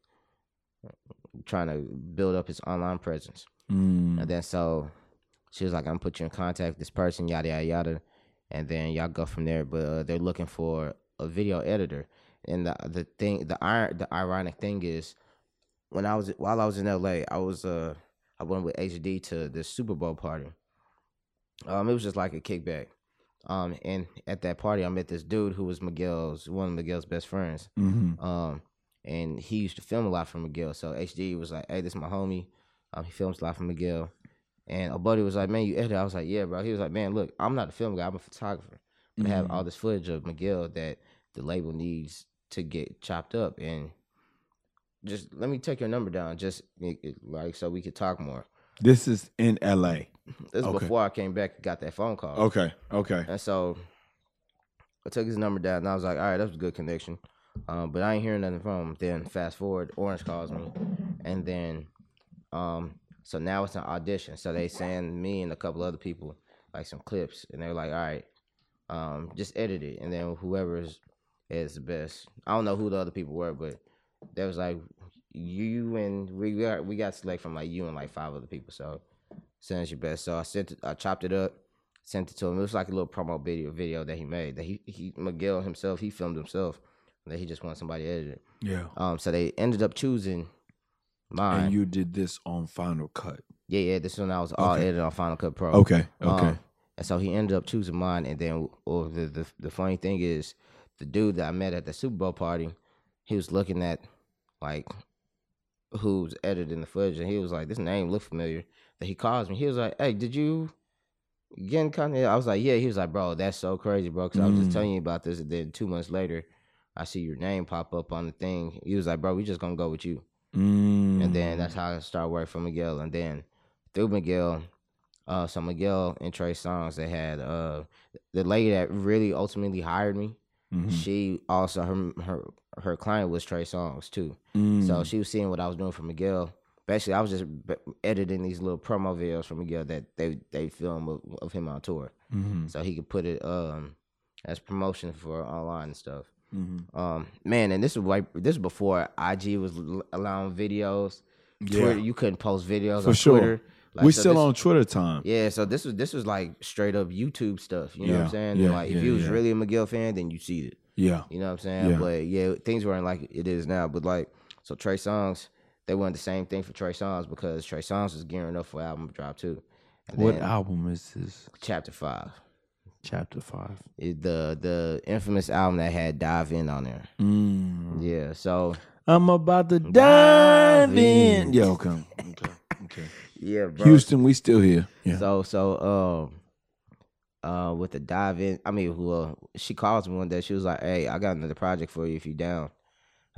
trying to build up his online presence. Mm. And then so she was like, I'm gonna put you in contact with this person, yada yada yada, and then y'all go from there. But uh, they're looking for a video editor. And the the thing, the iron, the ironic thing is, when I was while I was in LA, I was uh I went with HD to the Super Bowl party. Um, it was just like a kickback. Um, and at that party, I met this dude who was Miguel's one of Miguel's best friends. Mhm. Um, and he used to film a lot for Miguel. So HD was like, "Hey, this is my homie. Um, he films a lot for Miguel." And a buddy was like, "Man, you edit?" I was like, "Yeah, bro." He was like, "Man, look, I'm not a film guy. I'm a photographer. But I have all this footage of Miguel that the label needs to get chopped up, and just let me take your number down, just like so we could talk more." This is in LA. This is Okay. before I came back and got that phone call. Okay. Okay. And so I took his number down and I was like, all right, that was a good connection. Um, but I ain't hearing nothing from him. Then fast forward, Orange calls me. And then um, so now it's an audition. So they send me and a couple other people like some clips and they're like, all right, um, just edit it. And then whoever is is the best. I don't know who the other people were, but there was like you and we got we got select from like you and like five other people. So send us your best. So I sent it, I chopped it up, sent it to him. It was like a little promo video video that he made that he he Miguel himself he filmed himself that he just wanted somebody to edit it. Yeah. Um, so they ended up choosing mine. And you did this on Final Cut. yeah, yeah. This one I was all Okay. edited on Final Cut Pro. Okay. Okay. Um, and so he ended up choosing mine. And then or the, the the funny thing is, the dude that I met at the Super Bowl party, he was looking at like who's editing the footage, and he was like, "This name look familiar." That he calls me. He was like, "Hey, did you get in contact?" I was like, "Yeah." He was like, "Bro, that's so crazy, bro." Because I was just Mm. telling you about this, and then two months later, I see your name pop up on the thing. He was like, "Bro, we just gonna go with you." Mm. and then that's how I started working for Miguel. And then through Miguel, uh, so Miguel and Trey Songz, they had uh, the lady that really ultimately hired me. Mhm. She also her her her client was Trey Songz too. Mm. So she was seeing what I was doing for Miguel. Basically, I was just editing these little promo videos for Miguel that they they film of, of him on tour, Mhm. so he could put it um as promotion for online and stuff. Mhm. Um, man, and this was like this was before IG was allowing videos. Yeah. Twitter, you couldn't post videos For on sure. Twitter. Like, we so still this- on Twitter time. Yeah, so this was this was like straight up YouTube stuff. You know what I'm saying? yeah, like if you was really a Miguel fan, then you see it. Yeah. You know what I'm saying? But yeah, things weren't like it is now. But like so Trey Songz, they wanted the same thing for Trey Songz because Trey Songz was gearing up for album drop too. And What album is this? chapter five. Chapter five. Is the the infamous album that had Dive In on there. Mm. Yeah, so I'm about to Dive dive in. in. Yeah. Okay. Okay. Okay. yeah, bro. Houston, we still here. Yeah. So so um uh with the dive in I mean who uh, she calls me one day, she was like, Hey, I got another project for you if you down.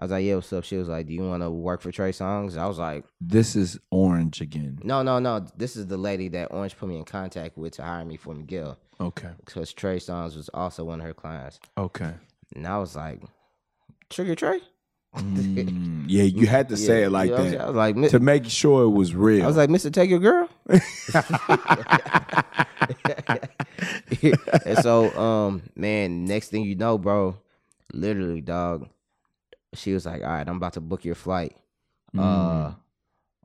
I was like, Yeah, what's up? She was like, Do you wanna work for Trey Songz? I was like, this is Orange again. No, no, no. This is the lady that Orange put me in contact with to hire me for Miguel. Okay. Because Trey Songz was also one of her clients. Okay. And I was like, Trigga Trey? Mm, yeah, you had to say it like you know that? I was like, to make sure it was real. I was like, Mister, take your girl. and so, um, man, next thing you know, bro, literally, dog, she was like, "All right, I'm about to book your flight, uh,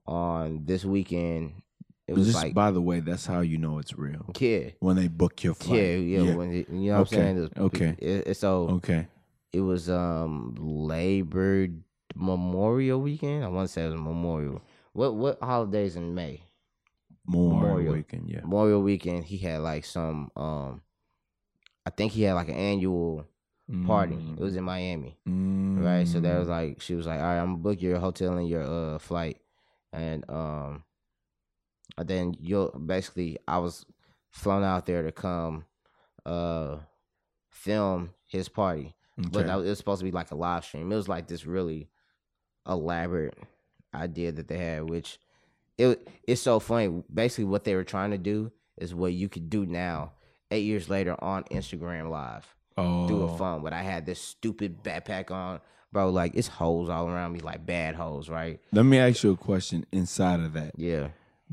on this weekend." It was Just like, by the way, that's how you know it's real yeah, when they book your flight. yeah, yeah, When it, you know what Okay, I'm saying? It was- okay. It, it- so Okay. it was um Labor Memorial weekend. I want to say it was Memorial. What what holidays in May? Memorial, Memorial. weekend. Yeah. Memorial weekend, he had like some um I think he had like an annual party. It was in Miami. Right. So that was like she was like, All right, I'm gonna book your hotel and your uh flight. And um and then you'll basically I was flown out there to come uh film his party. But Okay. was- it was supposed to be like a live stream. It was like this really elaborate idea that they had, which it it's so funny. Basically, what they were trying to do is what you could do now, eight years later on Instagram Live, oh. do a phone. But I had this stupid backpack on, bro. Like it's holes all around me, like bad holes, right? Let me ask you a question inside of that. Yeah.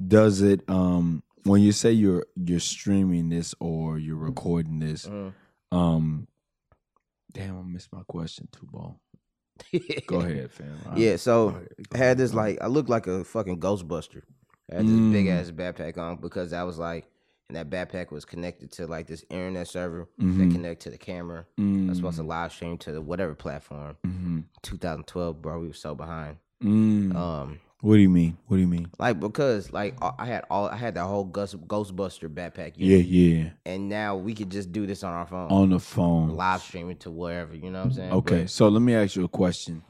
Does it um when you say you're you're streaming this or you're recording this, Mhm. um damn I missed my question too ball. Go ahead, fam. Yeah, so go ahead, go I had this like I looked like a fucking Ghostbuster. I had this big Mm. ass backpack on because I was like, and that backpack was connected to like this internet server Mhm. that connect to the camera. I was supposed to Mm, live stream to whatever platform. mhm, 2012, bro, we were so behind. mm. Um, what do you mean? What do you mean? like because like I had all I had that whole Ghost, Ghostbuster backpack, Yeah, yeah. and now we could just do this on our phone, On the phone. live streaming to wherever. You know what I'm saying? Okay, so let me ask you a question.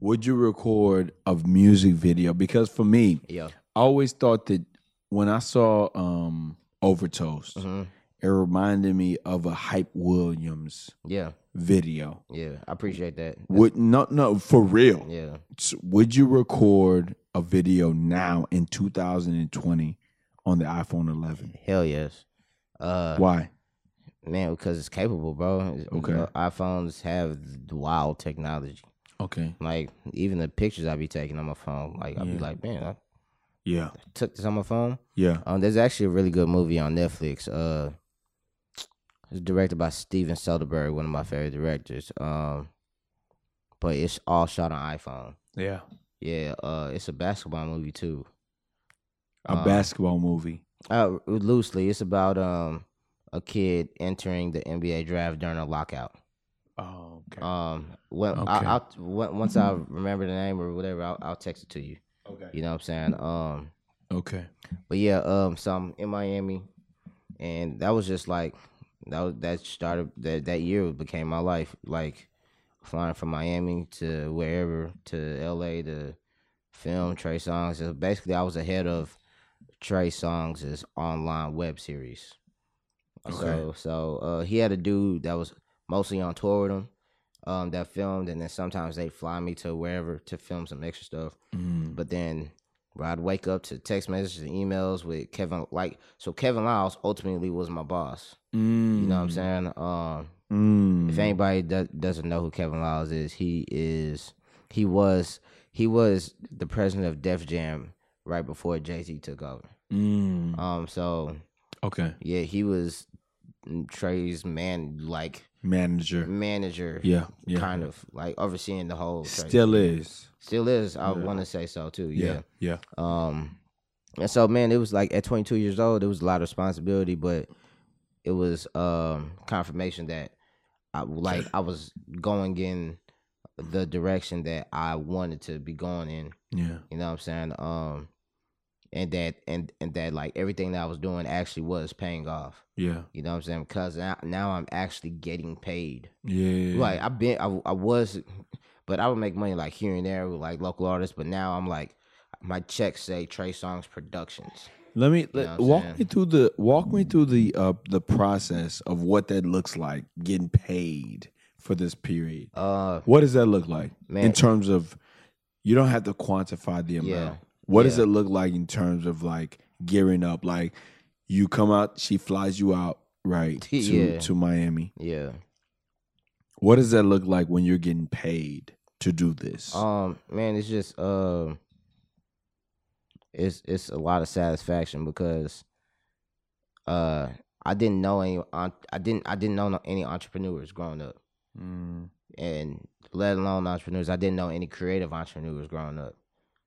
Would you record a music video? Because for me, yeah. I always thought that when I saw um Overtoast, hmm it reminded me of a Hype Williams Yeah. video. Yeah. I appreciate that. Would no no for real. Yeah. Would you record a video now in 2020 on the iPhone 11? Hell yes. Uh, Why? man, because it's capable, bro. Okay. uh, iPhones have wild technology. Okay. Like even the pictures I be taking on my phone, like I'll Yeah. be like, man, I Yeah. took this on my phone. Yeah. Um, there's actually a really good movie on Netflix. Uh, it's directed by Steven Soderbergh, one of my favorite directors. Um, but it's all shot on iPhone. Yeah. Yeah. Uh, it's a basketball movie too. A Uh, basketball movie. Uh, loosely, it's about um a kid entering the NBA draft during a lockout. Oh, okay. Um, when Okay. I, I'll when- once I remember the name or whatever, I'll, I'll text it to you. Okay. You know what I'm saying? Um, Okay. but yeah, um, so I'm in Miami, and that was just like that was that started that that year became my life. Like flying from Miami to wherever to L.A. to film Trey Songz. So basically, I was ahead of Trey Songz' online web series. So Okay. so uh, he had a dude that was mostly on tour with him. Um, that filmed, and then sometimes they fly me to wherever to film some extra stuff. Mm. But then, bro, I'd wake up to text messages and emails with Kevin. Like, so Kevin Liles ultimately was my boss. You know what I'm saying? Um, Mm. if anybody do- doesn't know who Kevin Liles is, he is he was he was the president of Def Jam right before Jay Z took over. Mm. Um, so Okay. yeah, he was Trey's man, like Manager. manager, Yeah. Yeah. kind of like overseeing the whole. Trey. Still is. still is. I Yeah. want to say so too. Yeah. yeah. Yeah. Um, and so man, it was like at 22 years old, it was a lot of responsibility, but it was um confirmation that I like I was going in the direction that I wanted to be going in. Yeah. You know what I'm saying? Um, and that and and that like everything that I was doing actually was paying off. Yeah. You know what I'm saying? Because now, now I'm actually getting paid. Yeah. Like I've been, I, I was, but I would make money like here and there with like local artists. But now I'm like, my checks say Trey Songz Productions. Let me know let, what I'm walk saying? me through the walk me through the uh the process of what that looks like getting paid for this period. Uh, What does that look like in terms of you don't have to quantify the amount. Yeah. What does it look like in terms of like gearing up? Like you come out, she flies you out, right? To Yeah. to Miami. yeah. What does that look like when you're getting paid to do this? Um, man, it's just um, it's it's a lot of satisfaction because uh, I didn't know any, I didn't I didn't know any entrepreneurs growing up. Mm. and let alone entrepreneurs. I didn't know any creative entrepreneurs growing up.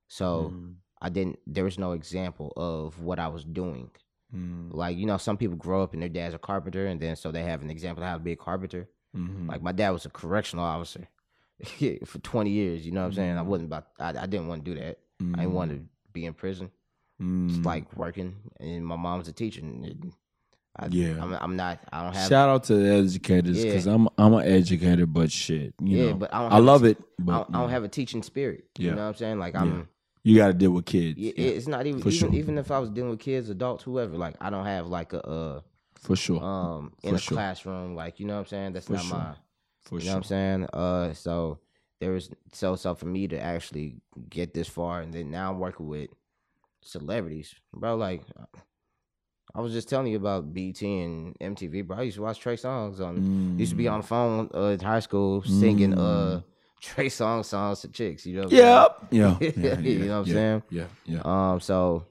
So Mm. I didn't there was no example of what I was doing. Mm. Like, you know, some people grow up and their dad's a carpenter and then so they have an example of how to be a carpenter. Mhm. Like my dad was a correctional officer for twenty years, you know what I'm saying? I Mm. wasn't about I, I didn't want to do that. I didn't want to be in prison. Mm. Just like working and my mom's a teacher and I, Yeah. I'm, I'm not I don't have Shout out to the educators Yeah. because I'm I'm an educator, but shit, you yeah, know, but I don't I a love t- it. I But don't, I don't have a teaching spirit. Yeah. You know what I'm saying? Like I'm you got to deal with kids. Yeah, it's not even even, sure. even if I was dealing with kids, adults, whoever. Like I don't have like a uh for sure, um in For a sure. classroom. Like you know what I'm saying? That's For not sure. my. for You know what I'm saying? Uh, so there was so so for me to actually get this far, and then now I'm working with celebrities, bro. Like I was just telling you about BET and MTV, bro. I used to watch Trey Songz on. Used to be on the phone uh, in high school singing uh Trey song songs to chicks. You know? what I'm saying? Yep. Yeah. yeah, You know what I'm yeah, saying? Yeah. Yeah. Um, so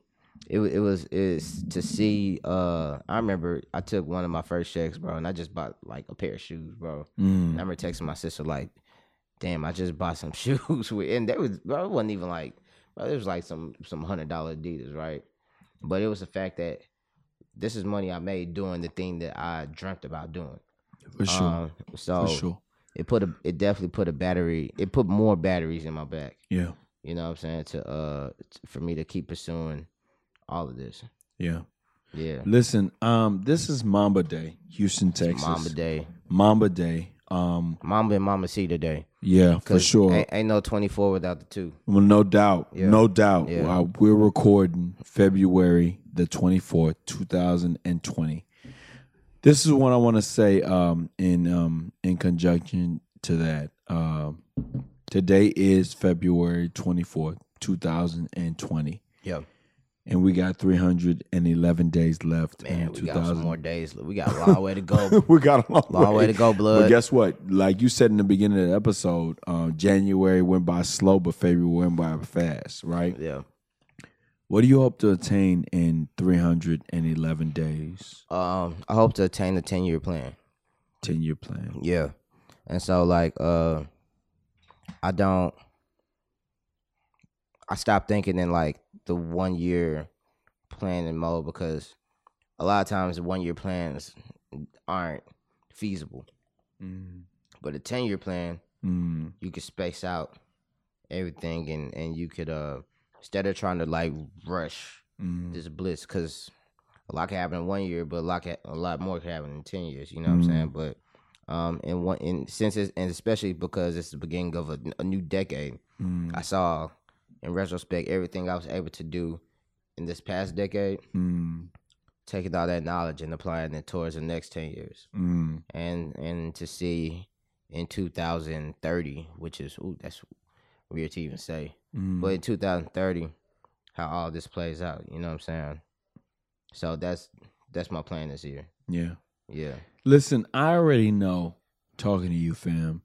it it was is to see. Uh, I remember I took one of my first checks, bro, and I just bought like a pair of shoes, bro. Mm. I remember texting my sister like, "Damn, I just bought some shoes," with, and that was bro, it wasn't even like, bro, it was like some some hundred dollar Adidas, right? But it was the fact that this is money I made doing the thing that I dreamt about doing. For sure. Um, so for sure it put a it definitely put a battery it put more batteries in my back. Yeah. You know what I'm saying? To uh for me to keep pursuing all of this. Yeah. Yeah. Listen, um this is Mamba Day, Houston, Texas. Mamba Day. Mamba Day. Um Mamba and Mambacita today. Yeah, for sure. Ain't, ain't, no 24 without the 2. Well, no doubt. Yeah. No doubt. Yeah. Wow, we're recording February the 24th, 2020. This is what I want to say. Um, in um, in conjunction to that, um, today is February twenty fourth, two thousand and twenty, Yeah. and we got three hundred and eleven days left Man, in we two got some more days. We got a long way to go. we got a long, Long way to go, blood. But guess what? Like you said in the beginning of the episode, um, January went by slow, but February went by fast, right? yeah. What do you hope to attain in 311 days? Um, I hope to attain the 10 year plan. 10 year plan. Yeah. And so like uh I don't I stopped thinking in like the one year planning mode because a lot of times the one year plans aren't feasible. Mm. But a ten year plan, Mm. you could space out everything and and you could uh instead of trying to like rush Mm. this bliss because a lot can happen in one year, but a lot can, a lot more can happen in ten years. You know what I'm saying? But um, and one in since it's, and especially because it's the beginning of a, a new decade, Mm. I saw in retrospect everything I was able to do in this past decade, Mm. taking all that knowledge and applying it towards the next ten years, Mm. and and to see in 2030, which is ooh, that's weird to even say, Mm. but in 2030, how all this plays out. You know what I'm saying? So that's that's my plan this year. yeah. Yeah. Listen, I already know, talking to you, fam,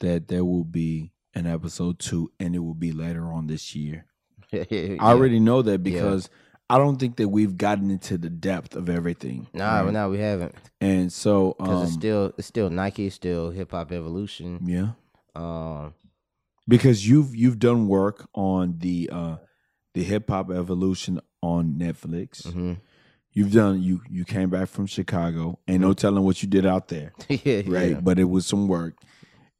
that there will be an episode two, and it will be later on this year. yeah. I already know that because I don't think that we've gotten into the depth of everything. Nah, right? no, we haven't. And so, Because um, it's still it's still Nike, still Hip Hop Evolution. yeah, Um, because you've you've done work on the uh the hip hop evolution on Netflix. mhm. You've done you you came back from Chicago. Ain't no telling what you did out there, yeah, right? yeah. But it was some work,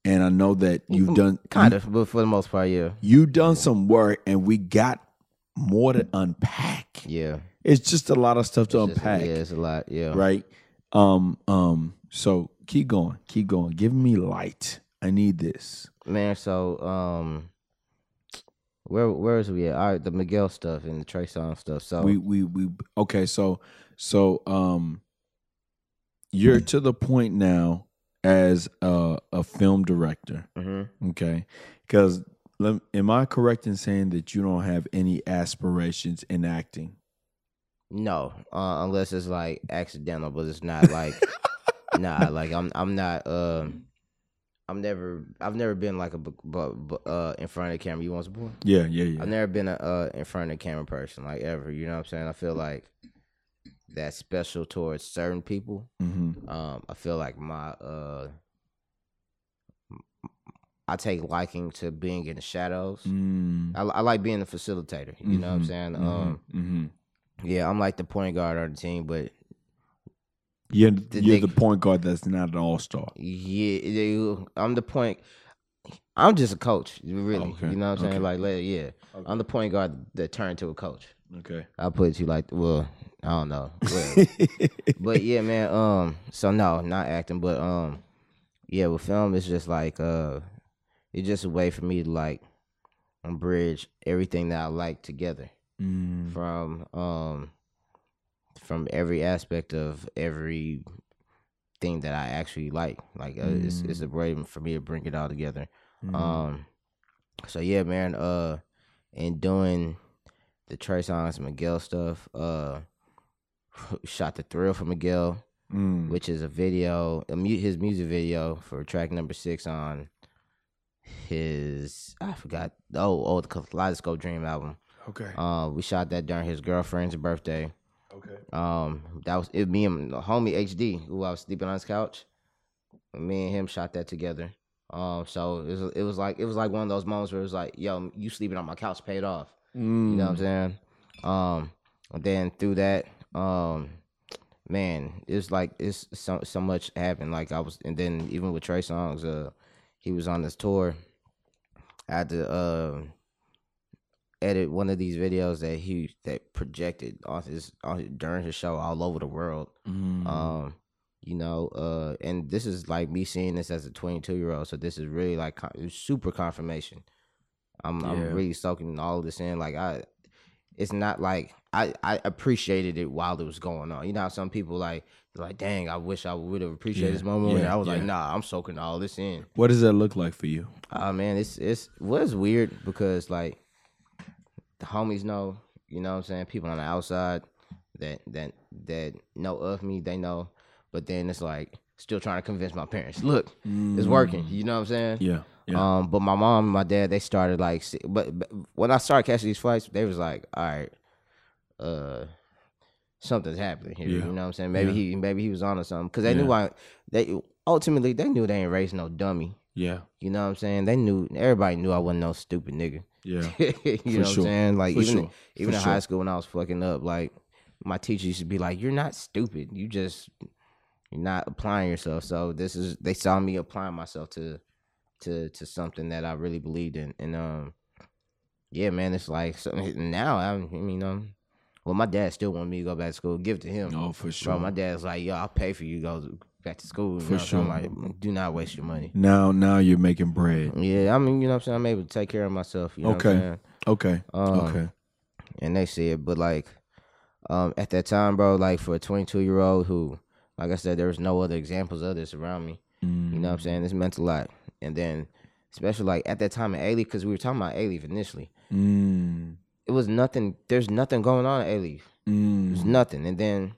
and I know that you've done kind of, but for the most part, yeah, you've done some work and we got more to unpack. yeah. It's just a lot of stuff to It's just- unpack, yeah, it's a lot. Yeah, right? Um, um. So keep going, keep going. Give me light. I need this. Man. So, um, where where is we at? All right, the Miguel stuff and the Trey Songz stuff. So, We we we. Okay, so so um, you're to the point now as a a film director. mhm. Okay, because am I correct in saying that you don't have any aspirations in acting? no, uh, unless it's like accidental, but it's not like, nah, like I'm I'm not um. I'm never. I've never been like a uh in front of the camera. You want more? Yeah, yeah, yeah. I've never been a uh, in front of the camera person like ever. You know what I'm saying? I feel like that's special towards certain people. mm-hmm. Um, I feel like my uh, I take liking to being in the shadows. Mm. I, I like being the facilitator. You know what I'm Mhm, saying? mhm, Um, mhm. yeah, I'm like the point guard on the team, but You're, the you're nigg- the point guard that's not an all star. yeah, you- I'm the point. I'm just a coach, really. Okay, You know what I'm saying? okay. Like, let- yeah, I'm the point guard that turned to a coach. Okay. I'll put it you like, well, I don't know. Well, but yeah, man. Um, so no, not acting, but um, yeah, with film, it's just like uh, it's just a way for me to like bridge everything that I like together Mm. from um, from every aspect of every thing that I actually like. Like uh, it's it's a way for me to bring it all together. Mm. Um, so yeah, man. Uh, and doing the Trey Songz Miguel stuff. Uh, shot the thrill for Miguel, Mm. which is a video, a mu- his music video for track number six on his I forgot oh oh the Kaleidoscope Dream album. Okay. Uh, we shot that during his girlfriend's birthday. Okay. Um, that was it. Me and the homie HD, who I was sleeping on his couch. Me and him shot that together. Um, so it was it was like it was like one of those moments where it was like, yo, you sleeping on my couch paid off. You know what I'm saying? Um, and then through that, um, man, it's like it's so so much happened. Like I was, and then even with Trey Songz, uh, he was on this tour. I had to uh, edit one of these videos that he that projected on his on his, during his show all over the world. Mm. Um, you know, uh, and this is like me seeing this as a 22 year old. So this is really like super confirmation. I'm Yeah. I'm really soaking all of this in. Like I, it's not like I I appreciated it while it was going on. You know how some people like like dang, I wish I would have appreciated Yeah, this moment. and I was like, nah, I'm soaking all this in. what does that look like for you? Uh man, it's it's was weird because like the homies know, you know what I'm saying, people on the outside that that that know of me, they know. But then it's like still trying to convince my parents, look, it's working. You know what I'm saying? Yeah. Yeah. Um, but my mom and my dad, they started like, but, but when I started catching these flights, they was like, all right, uh, something's happening here. Yeah. You know what I'm saying? Maybe Yeah. he, maybe he was on or something because they knew I, they ultimately they knew they ain't raised no dummy. yeah. You know what I'm saying? They knew everybody knew I wasn't no stupid nigga. Yeah. you For know what. I'm saying? Like For even sure. even For in sure. high school when I was fucking up, like my teacher used to be like, "You're not stupid. You just you're not applying yourself. So this is they saw me applying myself to to to something that I really believed in, and um, yeah, man, it's like so now I'm, I mean, um, well, my dad still wanted me to go back to school, give it to him. Oh, for sure. Bro, my dad's like, yo, I'll pay for you to go back to school. For know, so I'm sure. like, do not waste your money. Now, now you're making bread. Yeah, I mean, you know what I'm saying? I'm able to take care of myself. You know Okay. what I'm saying? Okay. Um, okay. And they see it, but like, um, at that time, bro, like for a 22 year old who, like I said, there was no other examples of this around me. You know what I'm saying? This meant a lot. And then, especially like at that time in Alief, because we were talking about Alief initially, Mm. it was nothing. There's nothing going on at Alief. Mm. There's nothing. And then,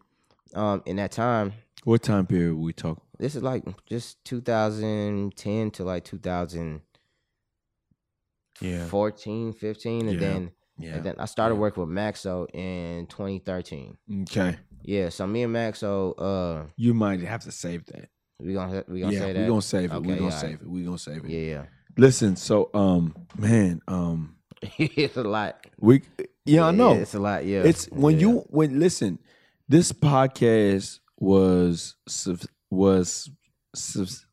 um, in that time, What time period we talk? this is like just 2010 to like 2014, Yeah. 15, and Yeah. then Yeah. and then I started working with Maxo in 2013. Okay. Yeah, so me and Maxo, uh, You might have to save that. we gonna we gonna yeah, say that. we're gonna save it. Okay, we're gonna yeah, save it. We're gonna save it. Yeah, Listen, so um man, um it's a lot. we yeah, I know. it's a lot. Yeah, It's when Yeah. you when listen, this podcast was was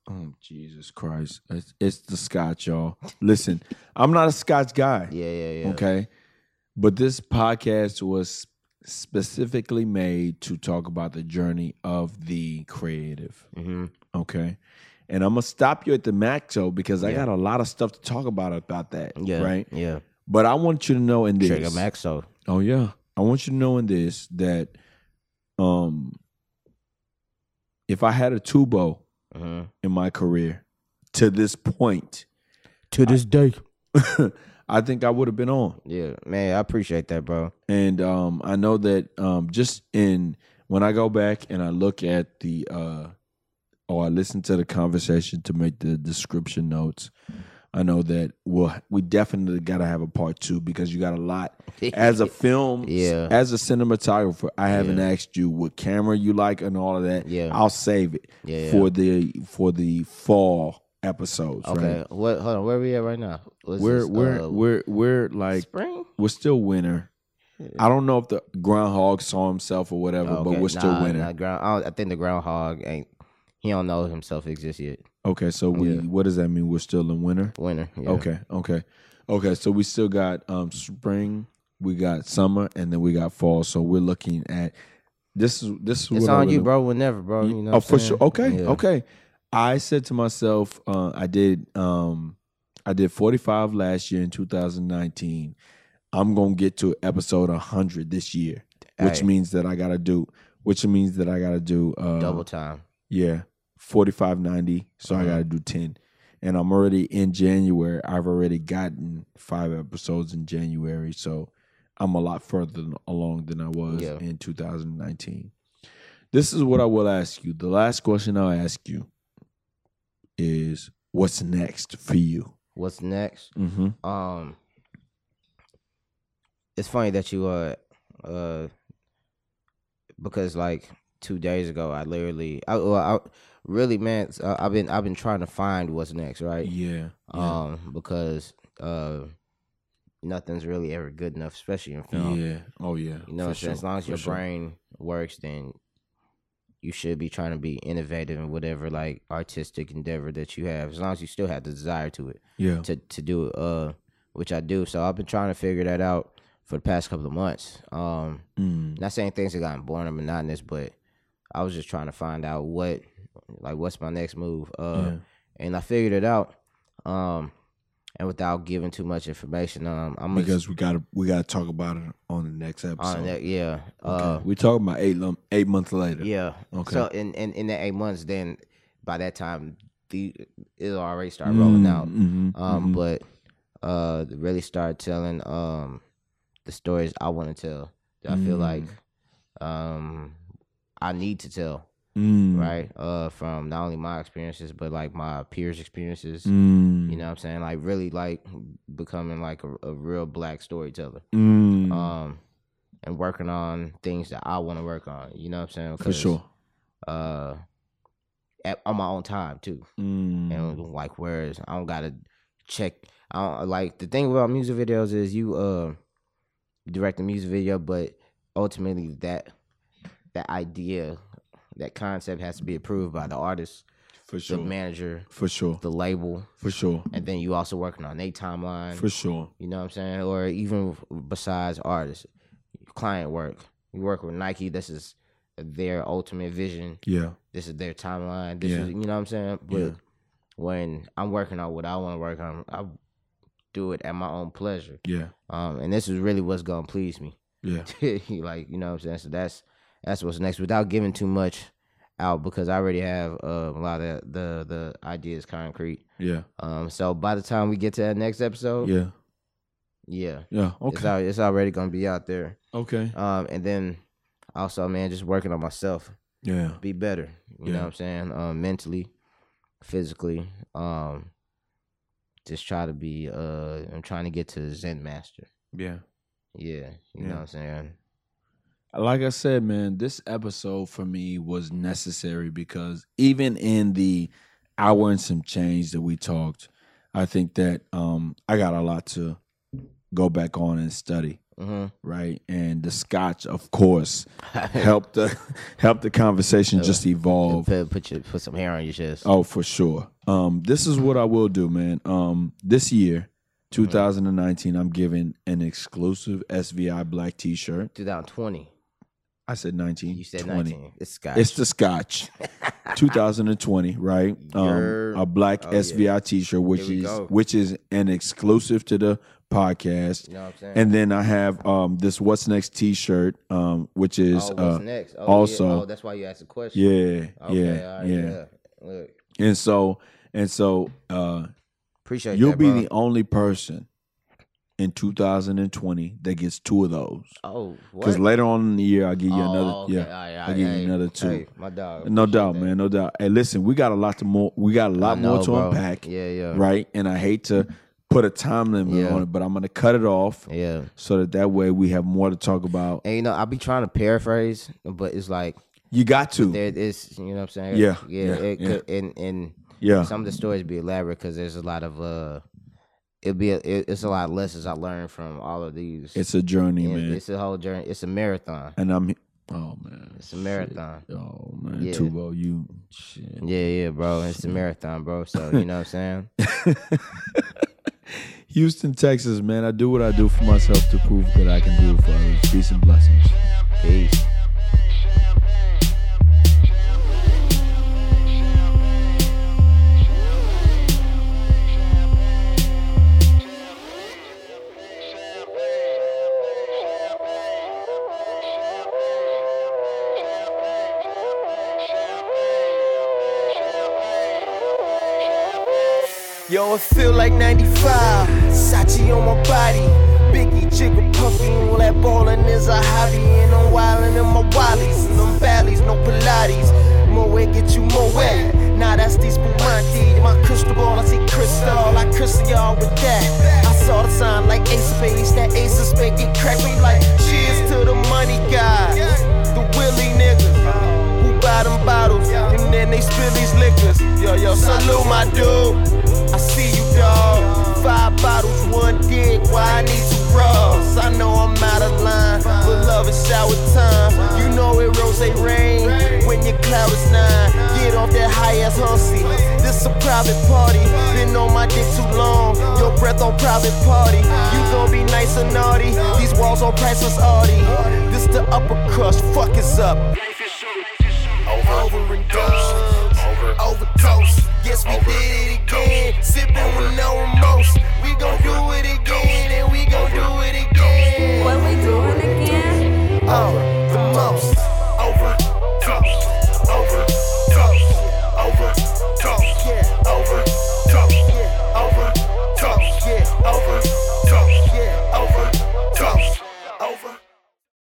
oh Jesus Christ. It's, it's the Scotch, y'all. Listen, I'm not a Scotch guy. Yeah, yeah, yeah. Okay. But this podcast was specifically made to talk about the journey of the creative. hmm Okay. And I'm gonna stop you at the Maxo because I got a lot of stuff to talk about about that. Yeah, Right. Yeah, But I want you to know in this. Trigger Maxo. Oh yeah. I want you to know in this that um if I had a tubo hmm in my career to this point, To this day. I think I would have been on. Yeah, man, I appreciate that, bro. And um I know that um just in when I go back and I look at the uh or I listen to the conversation to make the description notes, I know that we'll we definitely gotta have a part two because you got a lot as a film, Yeah. as a cinematographer, I haven't Yeah. asked you what camera you like and all of that. Yeah. I'll save it Yeah, for the for the fall episodes. Okay, right? what? Hold on, where we at right now? What's We're this, we're uh, we're we're like spring. we're still winter. I don't know if the groundhog saw himself or whatever, but we're still nah, winter. nah, ground, I, I think the groundhog ain't. He don't know himself exists yet. Okay, so we Yeah. what does that mean? We're still in winter. Winter. Yeah. Okay, okay, okay. So we still got um spring, we got summer, and then we got fall. So we're looking at this is this is It's on you, bro. Whenever, bro. You know. oh, for saying? sure. Okay, Yeah. okay. I said to myself, uh, I did, um, I did 45 last year in 2019. I'm gonna get to episode 100 this year, which Hey. means that I gotta do, which means that I gotta do uh, Double time. yeah, 45, 90. So I Mhm. gotta do 10, and I'm already in January. I've already gotten five episodes in January, so I'm a lot further along than I was Yeah. in 2019. This is what I will ask you. The last question I'll ask you is what's next for you? What's next? Mm-hmm. Um, it's funny that you uh uh because like two days ago I literally I, well, I really man uh, I've been I've been trying to find what's next right Yeah. um because uh nothing's really ever good enough especially in film yeah. Oh yeah. you know For what I'm saying? sure, as long as for your sure. brain works then you should be trying to be innovative in whatever like artistic endeavor that you have as long as you still have the desire to it Yeah. to to do it, uh, which I do. So I've been trying to figure that out for the past couple of months. Um, Mm. not saying things have gotten boring or monotonous, but I was just trying to find out what, like, what's my next move. Uh, Yeah. and I figured it out. Um, and without giving too much information, um, I'm Because we gotta we gotta talk about it on the next episode. yeah, Okay. uh, we talking about eight eight months later. yeah. Okay. So in in in the eight months, then by that time, the it'll already start rolling out. Mhm, um, mhm. but uh, really start telling um the stories I want to tell. That I feel Mm. like um I need to tell, Mm. right? Uh, from not only my experiences but like my peers' experiences. Mm. You know what I'm saying? Like really like becoming like a, a real black storyteller. Mm. Um, and working on things that I want to work on. You know what I'm saying? For sure. Uh, at, on my own time too. Mm. and like whereas I don't gotta check. I don't like the thing about music videos is you uh direct a music video, but ultimately that that idea that concept has to be approved by the artist, For sure, the manager, For sure. the label, For sure. and then you also working on their timeline. For sure. You know what I'm saying? Or even besides artists, client work. You work with Nike. This is their ultimate vision. Yeah. This is their timeline. This Yeah. is you know what I'm saying. But Yeah. when I'm working on what I want to work on, I do it at my own pleasure. Yeah. Um, and this is really what's gonna please me. Yeah. like you know what I'm saying. So that's that's what's next. Without giving too much out because I already have uh, a lot of the the ideas concrete. Yeah. Um, so by the time we get to that next episode, Yeah. yeah, Yeah. it's Okay. it's already gonna be out there. Okay. Um, and then also, man, just working on myself, Yeah. be better. You know what I'm saying? Um, mentally, physically. Um, just try to be. Uh, I'm trying to get to Zen master. Yeah. Yeah, you Yeah. know what I'm saying. Like I said, man, this episode for me was necessary because even in the hour and some change that we talked, I think that um I got a lot to go back on and study, hmm right? And the scotch, of course, helped the helped the conversation just evolve. Put put your put some hair on your chest. Oh, for sure. Um, this is what I will do, man. Um, this year, 2019, I'm giving an exclusive SVI black T-shirt. 2020. I said 19. You said 20. 19. It's Scotch. It's the Scotch, 2020, right? Um, a black oh, yeah. SVI T-shirt, which is go. which is an exclusive to the podcast. you know what I'm saying? And then I have um this What's Next T-shirt, um, which is oh, uh, next? Oh, also- Yeah. Oh, that's why you asked the question. yeah, Okay, yeah, right, yeah, Look, And so and so uh, appreciate you'll that, be bro. the only person in 2020 that gets two of those. Oh. Because later on in the year, I'll give you Oh, another. okay, Yeah, right, I'll give hey, you another two. Hey, my dog. No doubt, that. man. No doubt. Hey, listen, we got a lot to more. We got a lot I more to bro. unpack, Yeah, yeah, right? And I hate to put a time limit Yeah. on it, but I'm gonna cut it off Yeah. so that that way we have more to talk about. And you know, I'll be trying to paraphrase, but it's like You got to, there is, you know what I'm saying? Yeah, yeah. yeah, it yeah. Could, and and yeah, some of the stories be elaborate because there's a lot of uh, it'd be a, it, it's a lot of lessons I learned from all of these. it's a journey, And man. It's a whole journey. It's a marathon. and I'm, oh man, It's a marathon. oh man, Yeah. Tubo, you shit. Yeah, yeah, bro. It's a marathon, bro. So you know what I'm saying? Houston, Texas, man. I do what I do for myself to prove that I can do it for others. Peace and blessings. Peace. Yo, it feel like 95. Sachi on my body. Biggie, jigger, puffy. All that ballin' is a hobby. And I'm wildin' in my wallies. And them valleys, no Pilates. More get you more wet. Nah, that's these Spumante. My crystal ball, I see crystal. I crystal y'all with that. I saw the sign like Ace of Spades. That Ace of Spades get cracked me like cheers to the money guys. The Willie niggas who buy them bottles and then they spill these liquors. Yo, yo, salute my dude. I see you, dog. Five bottles, one dick. Why I need two bras? I know I'm out of line, but love is shower time. You know it rose rain when your cloud is nine. Get off that high ass hussy. This a private party. Been on my dick too long. Your breath on private party. You gon' be nice or naughty. These walls on priceless Audi. This the upper crust. Fuck is up. Over and done. Overdose. Yes, we Over. did it again. Sipping with no remorse. We gon' do it again, and we gon' do it again. What we doing again? Over.